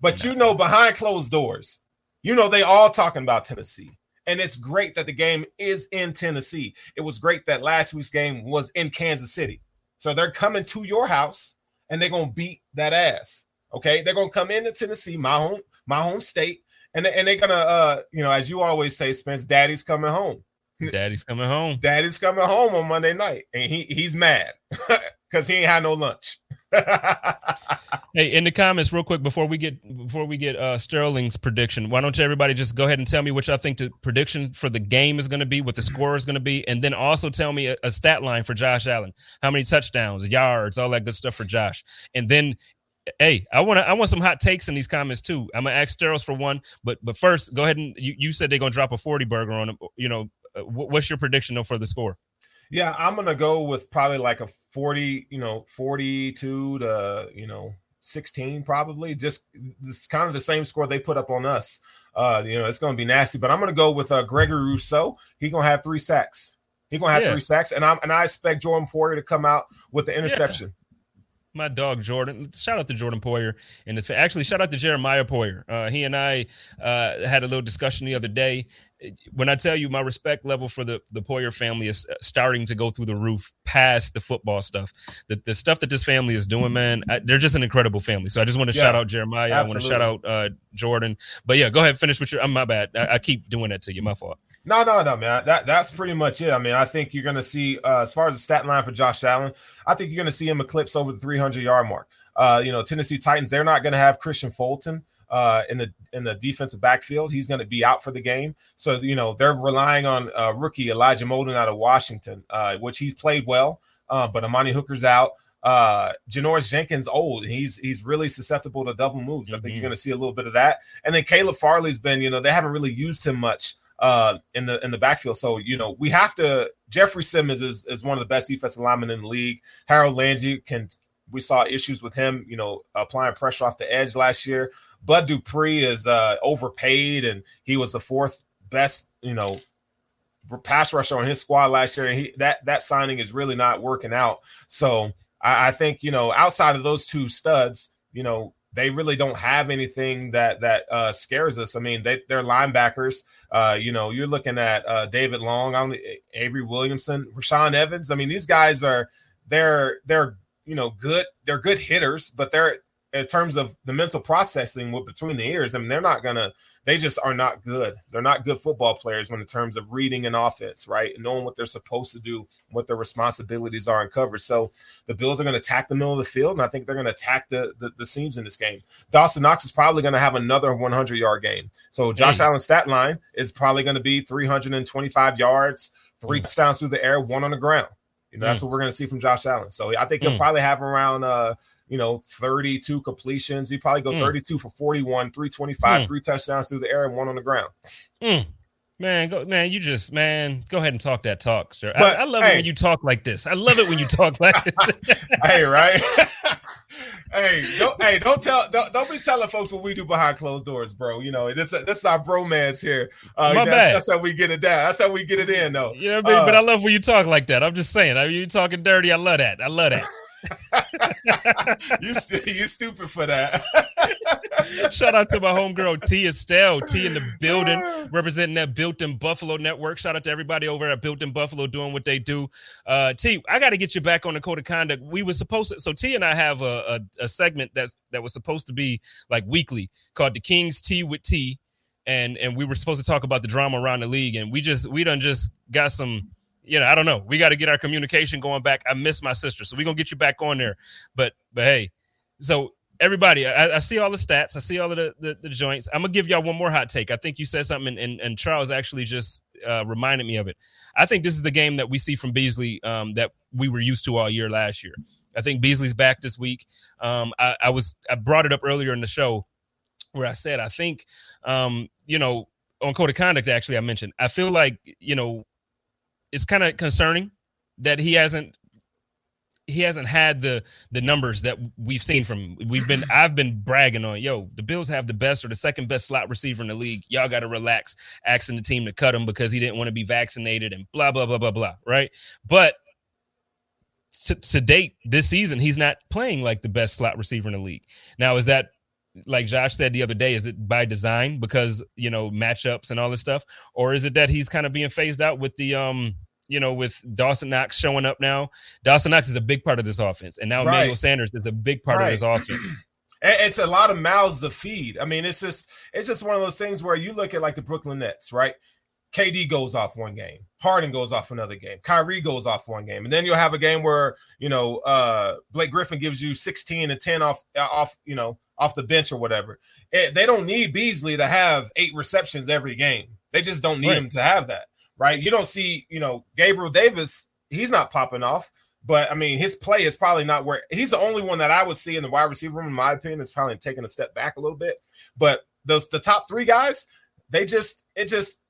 But no. you know, behind closed doors, you know, they all talking about Tennessee. And it's great that the game is in Tennessee. It was great that last week's game was in Kansas City. So they're coming to your house and they're gonna beat that ass. Okay, they're gonna come into Tennessee, my home, my home state, and they, and they're gonna, uh, you know, as you always say, Spence, Daddy's coming home. Daddy's coming home. Daddy's coming home on Monday night, and he he's mad because he ain't had no lunch. Hey, in the comments, real quick before we get before we get uh, Sterling's prediction, why don't you everybody just go ahead and tell me which y'all think the prediction for the game is going to be, what the score is going to be, and then also tell me a, a, stat line for Josh Allen, how many touchdowns, yards, all that good stuff for Josh, and then. Hey, I want to. I want some hot takes in these comments too. I'm gonna ask Sterls for one, but but first, go ahead and you, you said they're gonna drop a 40 burger on them. You know, uh, what's your prediction though for the score? Yeah, I'm gonna go with probably like a 40, you know, 42 to you know 16 probably. Just this kind of the same score they put up on us. Uh, you know, it's gonna be nasty. But I'm gonna go with uh, Gregory Rousseau. He's gonna have three sacks. He's gonna have yeah. three sacks, and I'm and I expect Jordan Poyer to come out with the interception. Yeah my dog Jordan. Shout out to Jordan Poyer and this. Actually, shout out to Jeremiah Poyer. Uh, he and I uh, had a little discussion the other day, when I tell you my respect level for the the Poyer family is uh, starting to go through the roof past the football stuff. The the stuff that this family is doing, man, I, they're just an incredible family. So I just want to yeah, shout out Jeremiah. Absolutely. I want to shout out uh, Jordan. But yeah, go ahead, finish with your. I'm my bad. I, I, keep doing that to you. My fault. No, no, no, man. That that's pretty much it. I mean, I think you're going to see uh, as far as the stat line for Josh Allen, I think you're going to see him eclipse over the 300 yard mark. Uh, you know, Tennessee Titans, they're not going to have Kristian Fulton uh, in the in the defensive backfield. He's going to be out for the game. So you know they're relying on uh, rookie Elijah Molden out of Washington, uh, which he's played well, uh, but Amani Hooker's out. Uh, Janoris Jenkins old. He's he's really susceptible to double moves. I think you're mm-hmm. going to see a little bit of that. And then Caleb Farley's been, you know, they haven't really used him much uh, in the in the backfield. So you know we have to. Jeffrey Simmons is, is one of the best defensive linemen in the league. Harold Landry can. We saw issues with him, you know, applying pressure off the edge last year. Bud Dupree is uh, overpaid, and he was the fourth best, you know, pass rusher on his squad last year. And he that that signing is really not working out. So I, I think you know, outside of those two studs, you know, they really don't have anything that that uh, scares us. I mean, they they're linebackers. Uh, you know, you're looking at uh, David Long, I'm, Avery Williamson, Rashaan Evans. I mean, these guys are they're they're you know good. They're good hitters, but they're in terms of the mental processing with between the ears, I mean, they're not gonna. They just are not good. They're not good football players when in terms of reading an offense, right, and knowing what they're supposed to do, what their responsibilities are in coverage. So the Bills are going to attack the middle of the field, and I think they're going to attack the, the, the seams in this game. Dawson Knox is probably going to have another 100 yard game. So Josh Allen's stat line is probably going to be 325 yards, three mm. touchdowns through the air, one on the ground. You know, mm. that's what we're going to see from Josh Allen. So I think he'll mm. probably have around uh you know, 32 completions. He probably go mm. 32 for 41, 325, mm. three touchdowns through the air and one on the ground. Mm. Man, go man, you just man, go ahead and talk that talk, sir. But, I, I, love hey, it when you talk like this. I love it when you talk like this. hey, right? hey, don't hey, don't tell don't, don't be telling folks what we do behind closed doors, bro. You know, this this is our bromance here. Uh, My bad. That's how we get it down. That's how we get it in, though. You know what I mean? Uh, but I love when you talk like that. I'm just saying. I mean, you talking dirty. I love that. I love that. you st- you stupid for that. Shout out to my homegirl T Estelle, T in the building, representing that Built in Buffalo network. Shout out to everybody over at Built in Buffalo doing what they do. Uh, T, I got to get you back on the code of conduct. We were supposed to, so T and I have a, a, a segment that's that was supposed to be like weekly called the Kings T with T, and and we were supposed to talk about the drama around the league, and we just we done just got some you know, I don't know. We got to get our communication going back. I miss my sister, so we're gonna get you back on there. But but hey, so everybody, I, I see all the stats, I see all of the, the, the joints. I'm gonna give y'all one more hot take. I think you said something, and, and, and Charles actually just uh, reminded me of it. I think this is the game that we see from Beasley um, that we were used to all year last year. I think Beasley's back this week. Um, I, I was I brought it up earlier in the show where I said I think um, you know on code of conduct actually I mentioned I feel like you know it's kind of concerning that he hasn't he hasn't had the the numbers that we've seen from we've been I've been bragging on yo the Bills have the best or the second best slot receiver in the league. Y'all got to relax asking the team to cut him because he didn't want to be vaccinated and blah blah blah blah blah right? But to, to date this season he's not playing like the best slot receiver in the league. Now is that like Josh said the other day, is it by design because you know matchups and all this stuff, or is it that he's kind of being phased out with the um you know with Dawson Knox showing up now? Dawson Knox is a big part of this offense, and now right. Emmanuel Sanders is a big part right. of this offense. It's a lot of mouths to feed. I mean, it's just it's just one of those things where you look at like the Brooklyn Nets, right? KD goes off one game, Harden goes off another game, Kyrie goes off one game, and then you'll have a game where you know uh Blake Griffin gives you 16 and 10 off off you know off the bench or whatever. It, they don't need Beasley to have eight receptions every game. They just don't need right. him to have that, right? You don't see you know Gabriel Davis. He's not popping off. But I mean, his play is probably not where he's the only one that I would see in the wide receiver room, in my opinion, is probably taking a step back a little bit. But those the top three guys, they just it just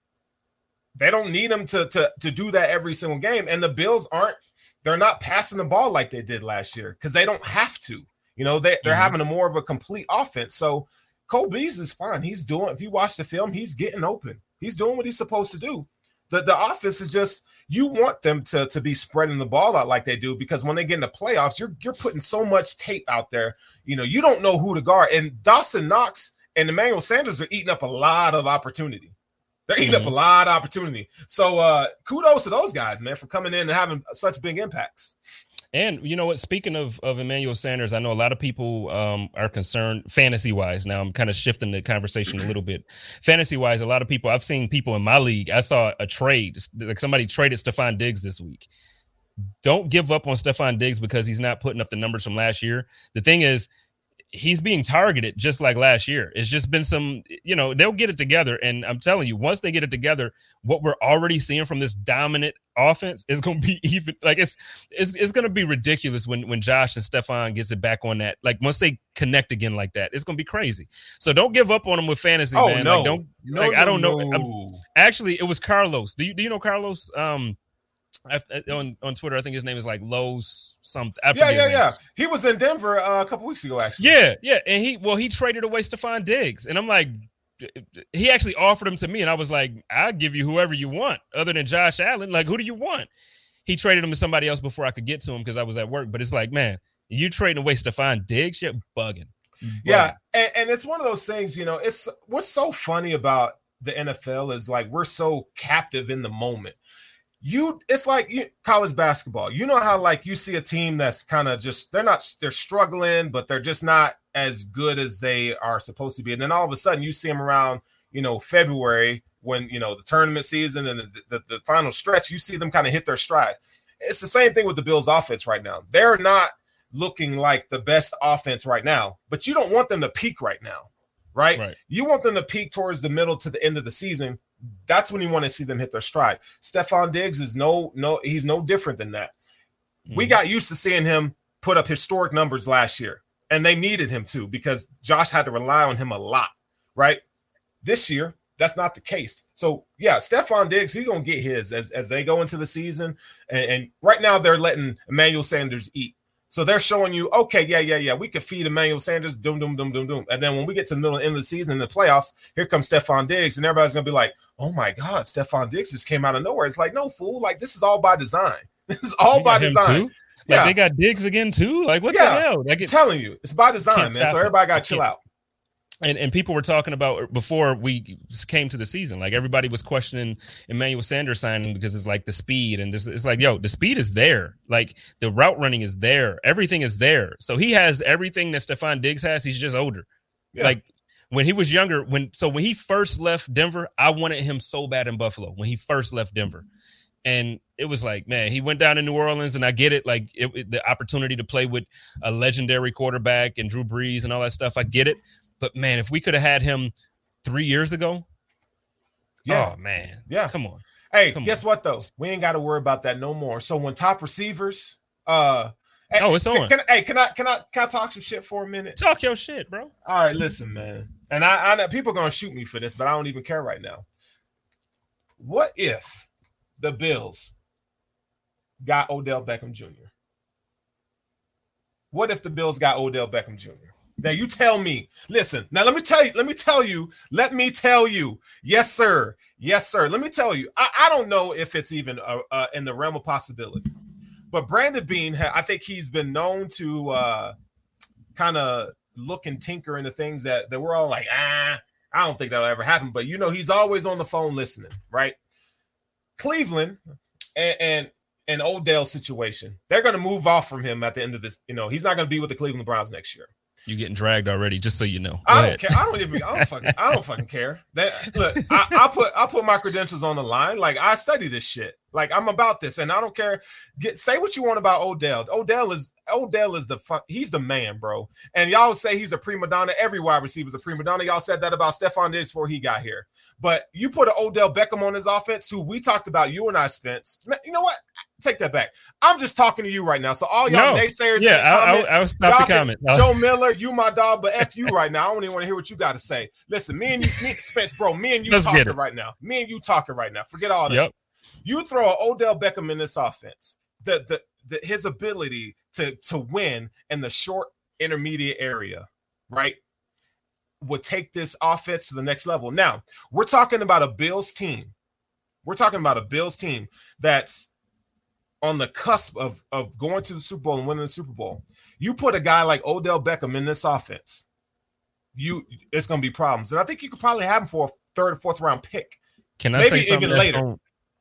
they don't need him to to to do that every single game. And the Bills aren't they're not passing the ball like they did last year because they don't have to. You know, they, they're mm-hmm. having a more of a complete offense. So Cole Beasley is fine. He's doing, if you watch the film, he's getting open. He's doing what he's supposed to do. The the offense is just you want them to, to be spreading the ball out like they do because when they get in the playoffs, you're you're putting so much tape out there. You know, you don't know who to guard. And Dawson Knox and Emmanuel Sanders are eating up a lot of opportunity. They're eating mm-hmm. up a lot of opportunity. So uh kudos to those guys, man, for coming in and having such big impacts. And you know what? Speaking of of Emmanuel Sanders, I know a lot of people um, are concerned fantasy wise. Now I'm kind of shifting the conversation a little bit. Fantasy wise, a lot of people I've seen people in my league. I saw a trade like somebody traded Stefon Diggs this week. Don't give up on Stefon Diggs because he's not putting up the numbers from last year. The thing is, he's being targeted just like last year. It's just been some, you know, they'll get it together. And I'm telling you, once they get it together, what we're already seeing from this dominant offense is going to be even like it's it's, it's going to be ridiculous when when Josh and Stefon gets it back on that. Like once they connect again like that, it's going to be crazy. So don't give up on them with fantasy, oh, man. No. Like don't no, like no, I don't know. No. actually, it was Carlos. Do you do you know Carlos? Um, I, on on Twitter, I think his name is like Lowe's something. yeah, yeah, yeah. He was in Denver uh, a couple weeks ago, actually. Yeah, yeah, and he well, he traded away Stefon Diggs, and I'm like, he actually offered him to me, and I was like, I'll give you whoever you want, other than Josh Allen. Like, who do you want? He traded him to somebody else before I could get to him because I was at work. But it's like, man, you trading away Stefon Diggs, you're bugging. bugging. Yeah, and, and it's one of those things, you know. It's what's so funny about the NFL is like we're so captive in the moment you it's like you, college basketball you know how like you see a team that's kind of just they're not they're struggling but they're just not as good as they are supposed to be and then all of a sudden you see them around you know february when you know the tournament season and the, the, the final stretch you see them kind of hit their stride it's the same thing with the bills offense right now they're not looking like the best offense right now but you don't want them to peak right now right, right. you want them to peak towards the middle to the end of the season that's when you want to see them hit their stride. Stefon Diggs is no, no, he's no different than that. Mm-hmm. We got used to seeing him put up historic numbers last year, and they needed him to because Josh had to rely on him a lot, right? This year, that's not the case. So yeah, Stefon Diggs, he's gonna get his as, as they go into the season. And, and right now they're letting Emmanuel Sanders eat. So they're showing you, okay, yeah, yeah, yeah, we could feed Emmanuel Sanders, doom, doom, doom, doom, doom. And then when we get to the middle end of the season in the playoffs, here comes Stefon Diggs, and everybody's gonna be like, oh my God, Stefon Diggs just came out of nowhere. It's like, no, fool, like this is all by design. This is all by design. Like yeah. they got Diggs again too. Like what yeah. the hell? Like it, telling you, it's by design, man. So everybody got to chill out and and people were talking about before we came to the season like everybody was questioning Emmanuel Sanders signing because it's like the speed and this it's like yo the speed is there like the route running is there everything is there so he has everything that Stefon Diggs has he's just older yeah. like when he was younger when so when he first left Denver I wanted him so bad in Buffalo when he first left Denver and it was like man he went down to New Orleans and I get it like it, it, the opportunity to play with a legendary quarterback and Drew Brees and all that stuff I get it but man, if we could have had him three years ago, yeah, oh man, yeah, come on. Hey, come guess on. what though? We ain't got to worry about that no more. So when top receivers, uh, oh, it's on. Can, hey, can I can I can I talk some shit for a minute? Talk your shit, bro. All right, listen, man. And I, I know people are gonna shoot me for this, but I don't even care right now. What if the Bills got Odell Beckham Jr.? What if the Bills got Odell Beckham Jr.? Now you tell me. Listen. Now let me tell you. Let me tell you. Let me tell you. Yes, sir. Yes, sir. Let me tell you. I, I don't know if it's even uh, uh, in the realm of possibility, but Brandon Beane, I think he's been known to uh, kind of look and tinker into things that that we're all like, ah, I don't think that'll ever happen. But you know, he's always on the phone listening, right? Cleveland and, and and Odell situation, they're going to move off from him at the end of this. You know, he's not going to be with the Cleveland Browns next year. You're getting dragged already, just so you know. Go I don't ahead. care. I don't even. I don't fucking. I don't fucking care. That look. I, I put. I put my credentials on the line. Like I study this shit. Like I'm about this, and I don't care. Get say what you want about Odell. Odell is Odell is the fuck. He's the man, bro. And y'all say he's a prima donna. Every wide receiver's a prima donna. Y'all said that about Stefon Diggs before he got here. But you put an Odell Beckham on his offense, who we talked about. You and I, Spence. You know what? Take that back. I'm just talking to you right now. So all y'all No. naysayers, Yeah, I'll, I'll, I'll stop the comments. I'll- Joe Miller, you my dog, but f you right now. I don't even want to hear what you got to say. Listen, me and you, me, Spence, bro, me and you Let's talking right now. Me and you talking right now. Forget all that. Yep. You throw an Odell Beckham in this offense. The, the the his ability to to win in the short intermediate area, right, would take this offense to the next level. Now we're talking about a Bills team. We're talking about a Bills team that's on the cusp of of going to the Super Bowl and winning the Super Bowl. You put a guy like Odell Beckham in this offense, you it's going to be problems, and I think you could probably have him for a third or fourth round pick. Can I Maybe say even something that's later.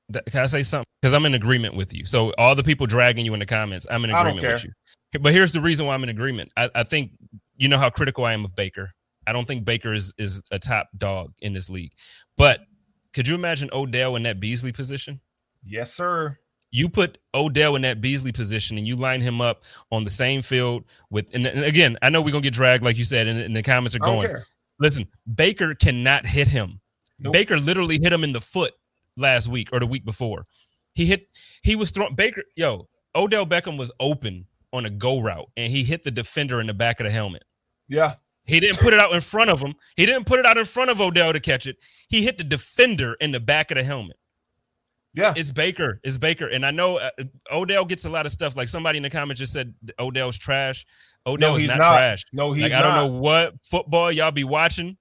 that- Can I say something? Because I'm in agreement with you. So all the people dragging you in the comments, I'm in agreement with you. But here's the reason why I'm in agreement. I, I think you know how critical I am of Baker. I don't think Baker is is a top dog in this league. But could you imagine Odell in that Beasley position? Yes, sir. You put Odell in that Beasley position and you line him up on the same field with, and, and again, I know we're gonna get dragged, like you said, and, and the comments are going. Listen, Baker cannot hit him. Nope. Baker literally hit him in the foot last week or the week before. He hit, he was throwing Baker, yo, Odell Beckham was open on a go route and he hit the defender in the back of the helmet. Yeah. He didn't put it out in front of him. He didn't put it out in front of Odell to catch it. He hit the defender in the back of the helmet. Yeah. It's Baker. It's Baker. And I know uh, Odell gets a lot of stuff. Like somebody in the comments just said Odell's trash. Odell No, is he's not, not. trash. No, he's like I don't know what football y'all be watching.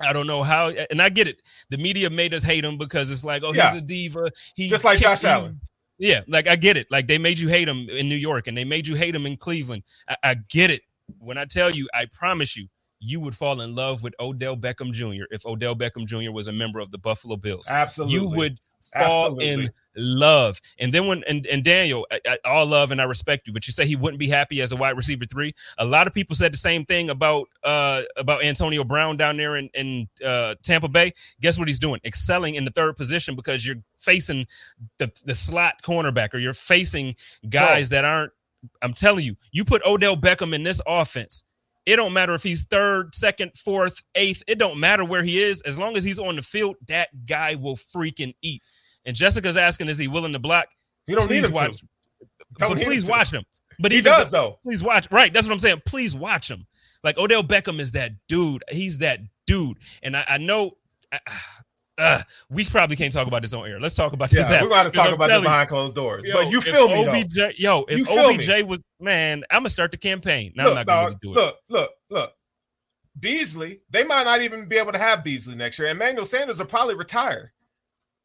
I don't know how, and I get it. The media made us hate him because it's like, oh, Yeah. he's a diva. He Just like Josh. Allen. Yeah, like I get it. Like they made you hate him in New York, and they made you hate him in Cleveland. I, I get it. When I tell you, I promise you, you would fall in love with Odell Beckham Jr. if Odell Beckham Jr. was a member of the Buffalo Bills Absolutely. you would fall Absolutely. in love. And then when and, and Daniel, I, I, all love and I respect you, but you say he wouldn't be happy as a wide receiver three. A lot of people said the same thing about uh about Antonio Brown down there in in uh, Tampa Bay. Guess what he's doing? Excelling in the third position because you're facing the the slot cornerback or you're facing guys that aren't. I'm telling you, you put Odell Beckham in this offense. It don't matter if he's third, second, fourth, eighth. It don't matter where he is. As long as he's on the field, that guy will freaking eat. And Jessica's asking, is he willing to block? You don't need please him watch. to. But need him please watch him. But He even does though- please watch. Right, that's what I'm saying. Please watch him. Like Odell Beckham is that dude. He's that dude. And I, I know uh, uh, we probably can't talk about this on air. Let's talk about this. Yeah, we're going to talk I'm about this behind closed doors. Yo, but you feel me, though. OBJ, yo, if You feel me. OBJ was man, I'm gonna start the campaign. Now look, I'm not gonna dog, really do it. look, look, look. Beasley, they might not even be able to have Beasley next year. Emmanuel Sanders will probably retire.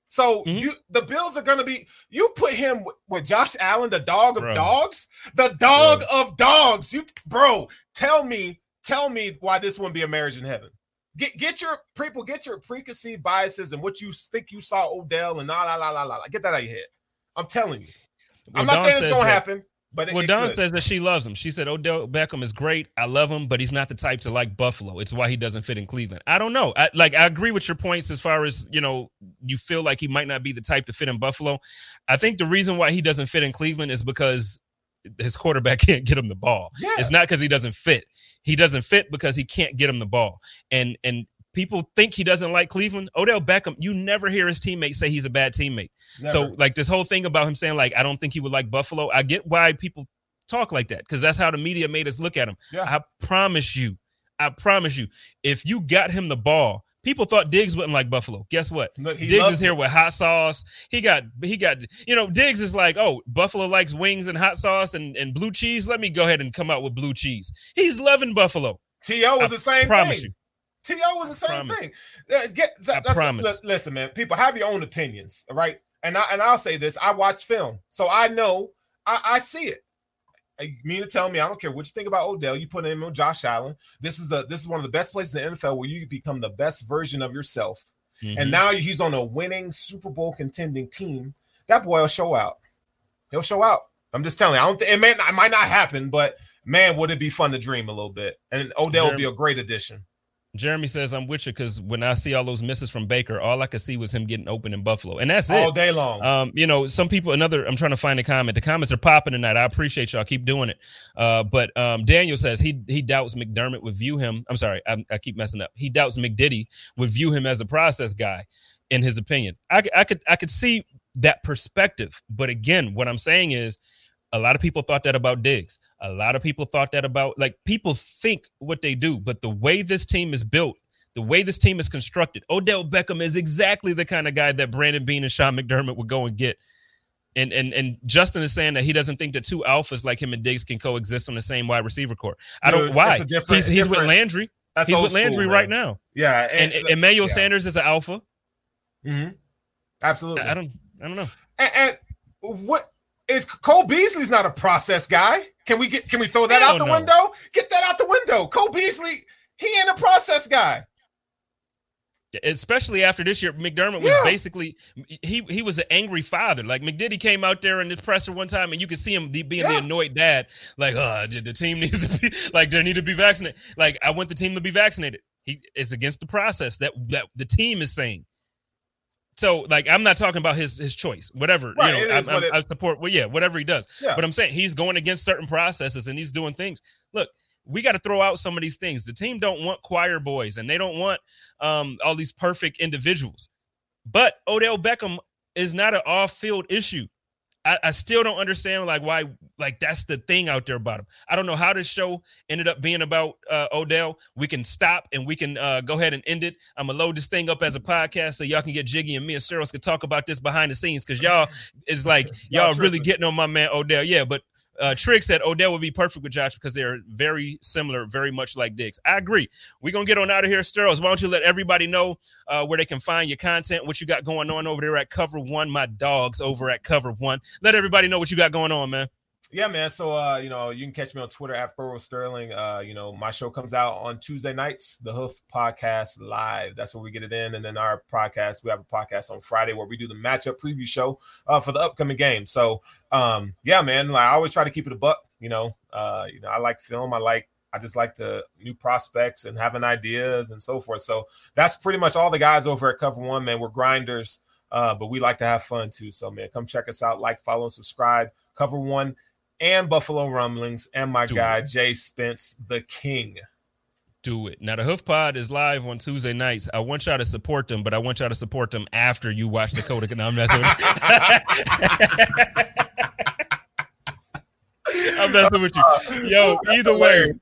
So Mhm. you, the Bills are going to be. You put him with, with Josh Allen, the dog of Bro. dogs, the dog of dogs. You, bro, tell me, tell me why this wouldn't be a marriage in heaven. Get get your people, get your preconceived biases and what you think you saw Odell and la la la la la. Get that out of your head. I'm telling you. I'm not Dawn saying it's going to that- happen, but it, Well, it Don could. says that she loves him. She said Odell Beckham is great. I love him, but he's not the type to like Buffalo. It's why he doesn't fit in Cleveland. I don't know. I, like I agree with your points as far as you know. You feel like he might not be the type to fit in Buffalo. I think the reason why he doesn't fit in Cleveland is because his quarterback can't get him the ball. Yeah. It's not because he doesn't fit. He doesn't fit because he can't get him the ball. And and people think he doesn't like Cleveland. Odell Beckham, you never hear his teammates say he's a bad teammate. So like this whole thing about him saying like I don't think he would like Buffalo. I get why people talk like that because that's how the media made us look at him. Yeah. I promise you, I promise you, if you got him the ball, people thought Diggs wouldn't like Buffalo. Guess what? Look, he Diggs is here it. with hot sauce. He got he got you know Diggs is like oh Buffalo likes wings and hot sauce and, and blue cheese. Let me go ahead and come out with blue cheese. He's loving Buffalo. To was I the same promise thing. you. To was the same thing. Get, I that's, promise. li- listen, man. People have your own opinions, right? And I and I'll say this: I watch film, so I know I, I see it. Mean to tell me I don't care what you think about Odell? You put him on Josh Allen. This is the this is one of the best places in the NFL where you become the best version of yourself. Mhm. And now he's on a winning Super Bowl contending team. That boy will show out. He'll show out. I'm just telling you. I don't think it may not, it might not happen, but man, would it be fun to dream a little bit? And Odell would be a great addition. Jeremy says I'm with you because when I see all those misses from Baker, all I could see was him getting open in Buffalo, and that's all it all day long. Um, you know, some people. Another. I'm trying to find a comment. The comments are popping tonight. I appreciate y'all. Keep doing it. Uh, but um, Daniel says he he doubts McDermott would view him. I'm sorry, I, I keep messing up. He doubts McDiddy would view him as a process guy, in his opinion. I, I could I could see that perspective, but again, what I'm saying is a lot of people thought that about Diggs. A lot of people thought that about like people think what they do, but the way this team is built, the way this team is constructed, Odell Beckham is exactly the kind of guy that Brandon Beane and Sean McDermott would go and get. And and and Justin is saying that he doesn't think that two alphas like him and Diggs can coexist on the same wide receiver core. I don't Dude, why. it's a different- He's he's with Landry. That's He's with Landry school, right now. Yeah, And, and Emmanuel yeah. Sanders is an alpha. Mm-hmm. Absolutely. I, I don't I don't know. and, and what is Cole Beasley's not a process guy? Can we get? Can we throw that Hell out the no. window? Get that out the window. Cole Beasley, he ain't a process guy. especially after this year, McDermott was Yeah. basically he he was an angry father. Like McDiddy came out there in this presser one time, and you could see him be- being the annoyed dad. Like, uh, the the team needs to be like they need to be vaccinated. Like, I want the team to be vaccinated. He is against the process that that the team is saying. So, like, I'm not talking about his his choice, whatever Right, you know. I, what it- I support, well, yeah, whatever he does. Yeah. But I'm saying he's going against certain processes and he's doing things. Look, we got to throw out some of these things. The team don't want choir boys and they don't want um, all these perfect individuals. But Odell Beckham is not an off-field issue. I, I still don't understand like why like that's the thing out there about him. I don't know how this show ended up being about uh, Odell. We can stop and we can uh, go ahead and end it. I'm gonna load this thing up as a podcast so y'all can get jiggy and me and Cyril can talk about this behind the scenes because y'all is like Y'all y'all really getting on my man Odell. Yeah, but uh, Trig said Odell would be perfect with Josh because they're very similar, very much like dicks. I agree. We're gonna get on out of here, Steros. Why don't you let everybody know uh, where they can find your content, what you got going on over there at Cover One, my dogs over at Cover One. Let everybody know what you got going on, man. Yeah, man. So uh, you know, you can catch me on Twitter at Burrow Sterling. Uh, you know, my show comes out on Tuesday nights, the Hoof Podcast Live. That's where we get it in. And then our podcast, we have a podcast on Friday where we do the matchup preview show uh for the upcoming game. So um, yeah, man, like I always try to keep it a buck, you know. Uh, you know, I like film, I like I just like the new prospects and having ideas and so forth. So that's pretty much all the guys over at Cover One, man. We're grinders, uh, but we like to have fun too. So man, come check us out, like, follow, and subscribe. Cover One and Buffalo Rumblings, and my Do guy it. Jay Spence, the King. Do it. Now the Hoof Pod is live on Tuesday nights. I want y'all to support them, but I want y'all to support them after you watch Dakota. No, I'm messing with you. I'm messing with you. Yo, either way,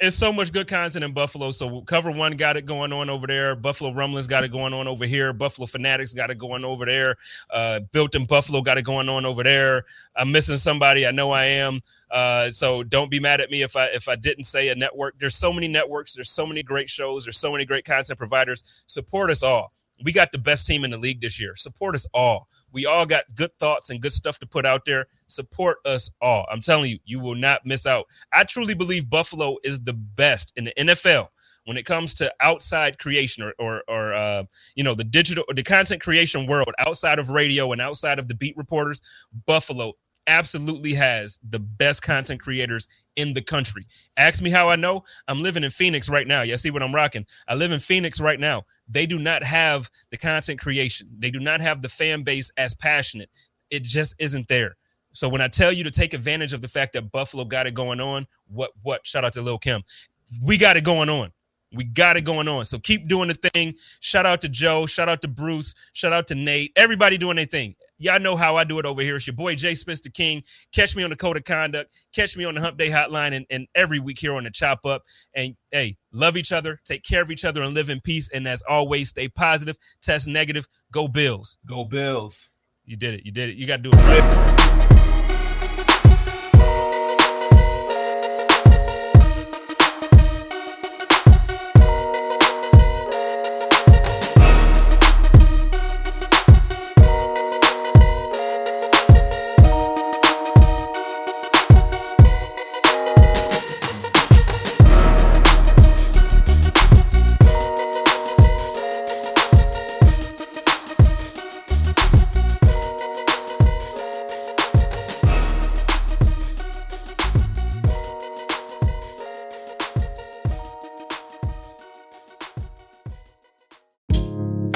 it's so much good content in Buffalo. So Cover One got it going on over there. Buffalo Rumblings got it going on over here. Buffalo Fanatics got it going over there. Uh, Built in Buffalo got it going on over there. I'm missing somebody. I know I am. Uh, so don't be mad at me if I if I didn't say a network. There's so many networks. There's so many great shows. There's so many great content providers. Support us all. We got the best team in the league this year. Support us all. We all got good thoughts and good stuff to put out there. Support us all. I'm telling you, you will not miss out. I truly believe Buffalo is the best in the NFL when it comes to outside creation or or, or uh, you know the digital or the content creation world outside of radio and outside of the beat reporters. Buffalo absolutely has the best content creators in the country. Ask me how I know. I'm living in Phoenix right now. You see what I'm rocking? I live in Phoenix right now. They do not have the content creation. They do not have the fan base as passionate. It just isn't there. So when I tell you to take advantage of the fact that Buffalo got it going on, what what shout out to Lil Kim. We got it going on. We got it going on. So keep doing the thing. Shout out to Joe. Shout out to Bruce. Shout out to Nate. Everybody doing their thing. Y'all know how I do it over here. It's your boy Jay Spence the King. Catch me on the Code of Conduct. Catch me on the Hump Day Hotline and, and every week here on the Chop Up. And hey, love each other, take care of each other, and live in peace. And as always, stay positive, test negative. Go Bills. Go Bills. You did it. You did it. You got to do it right.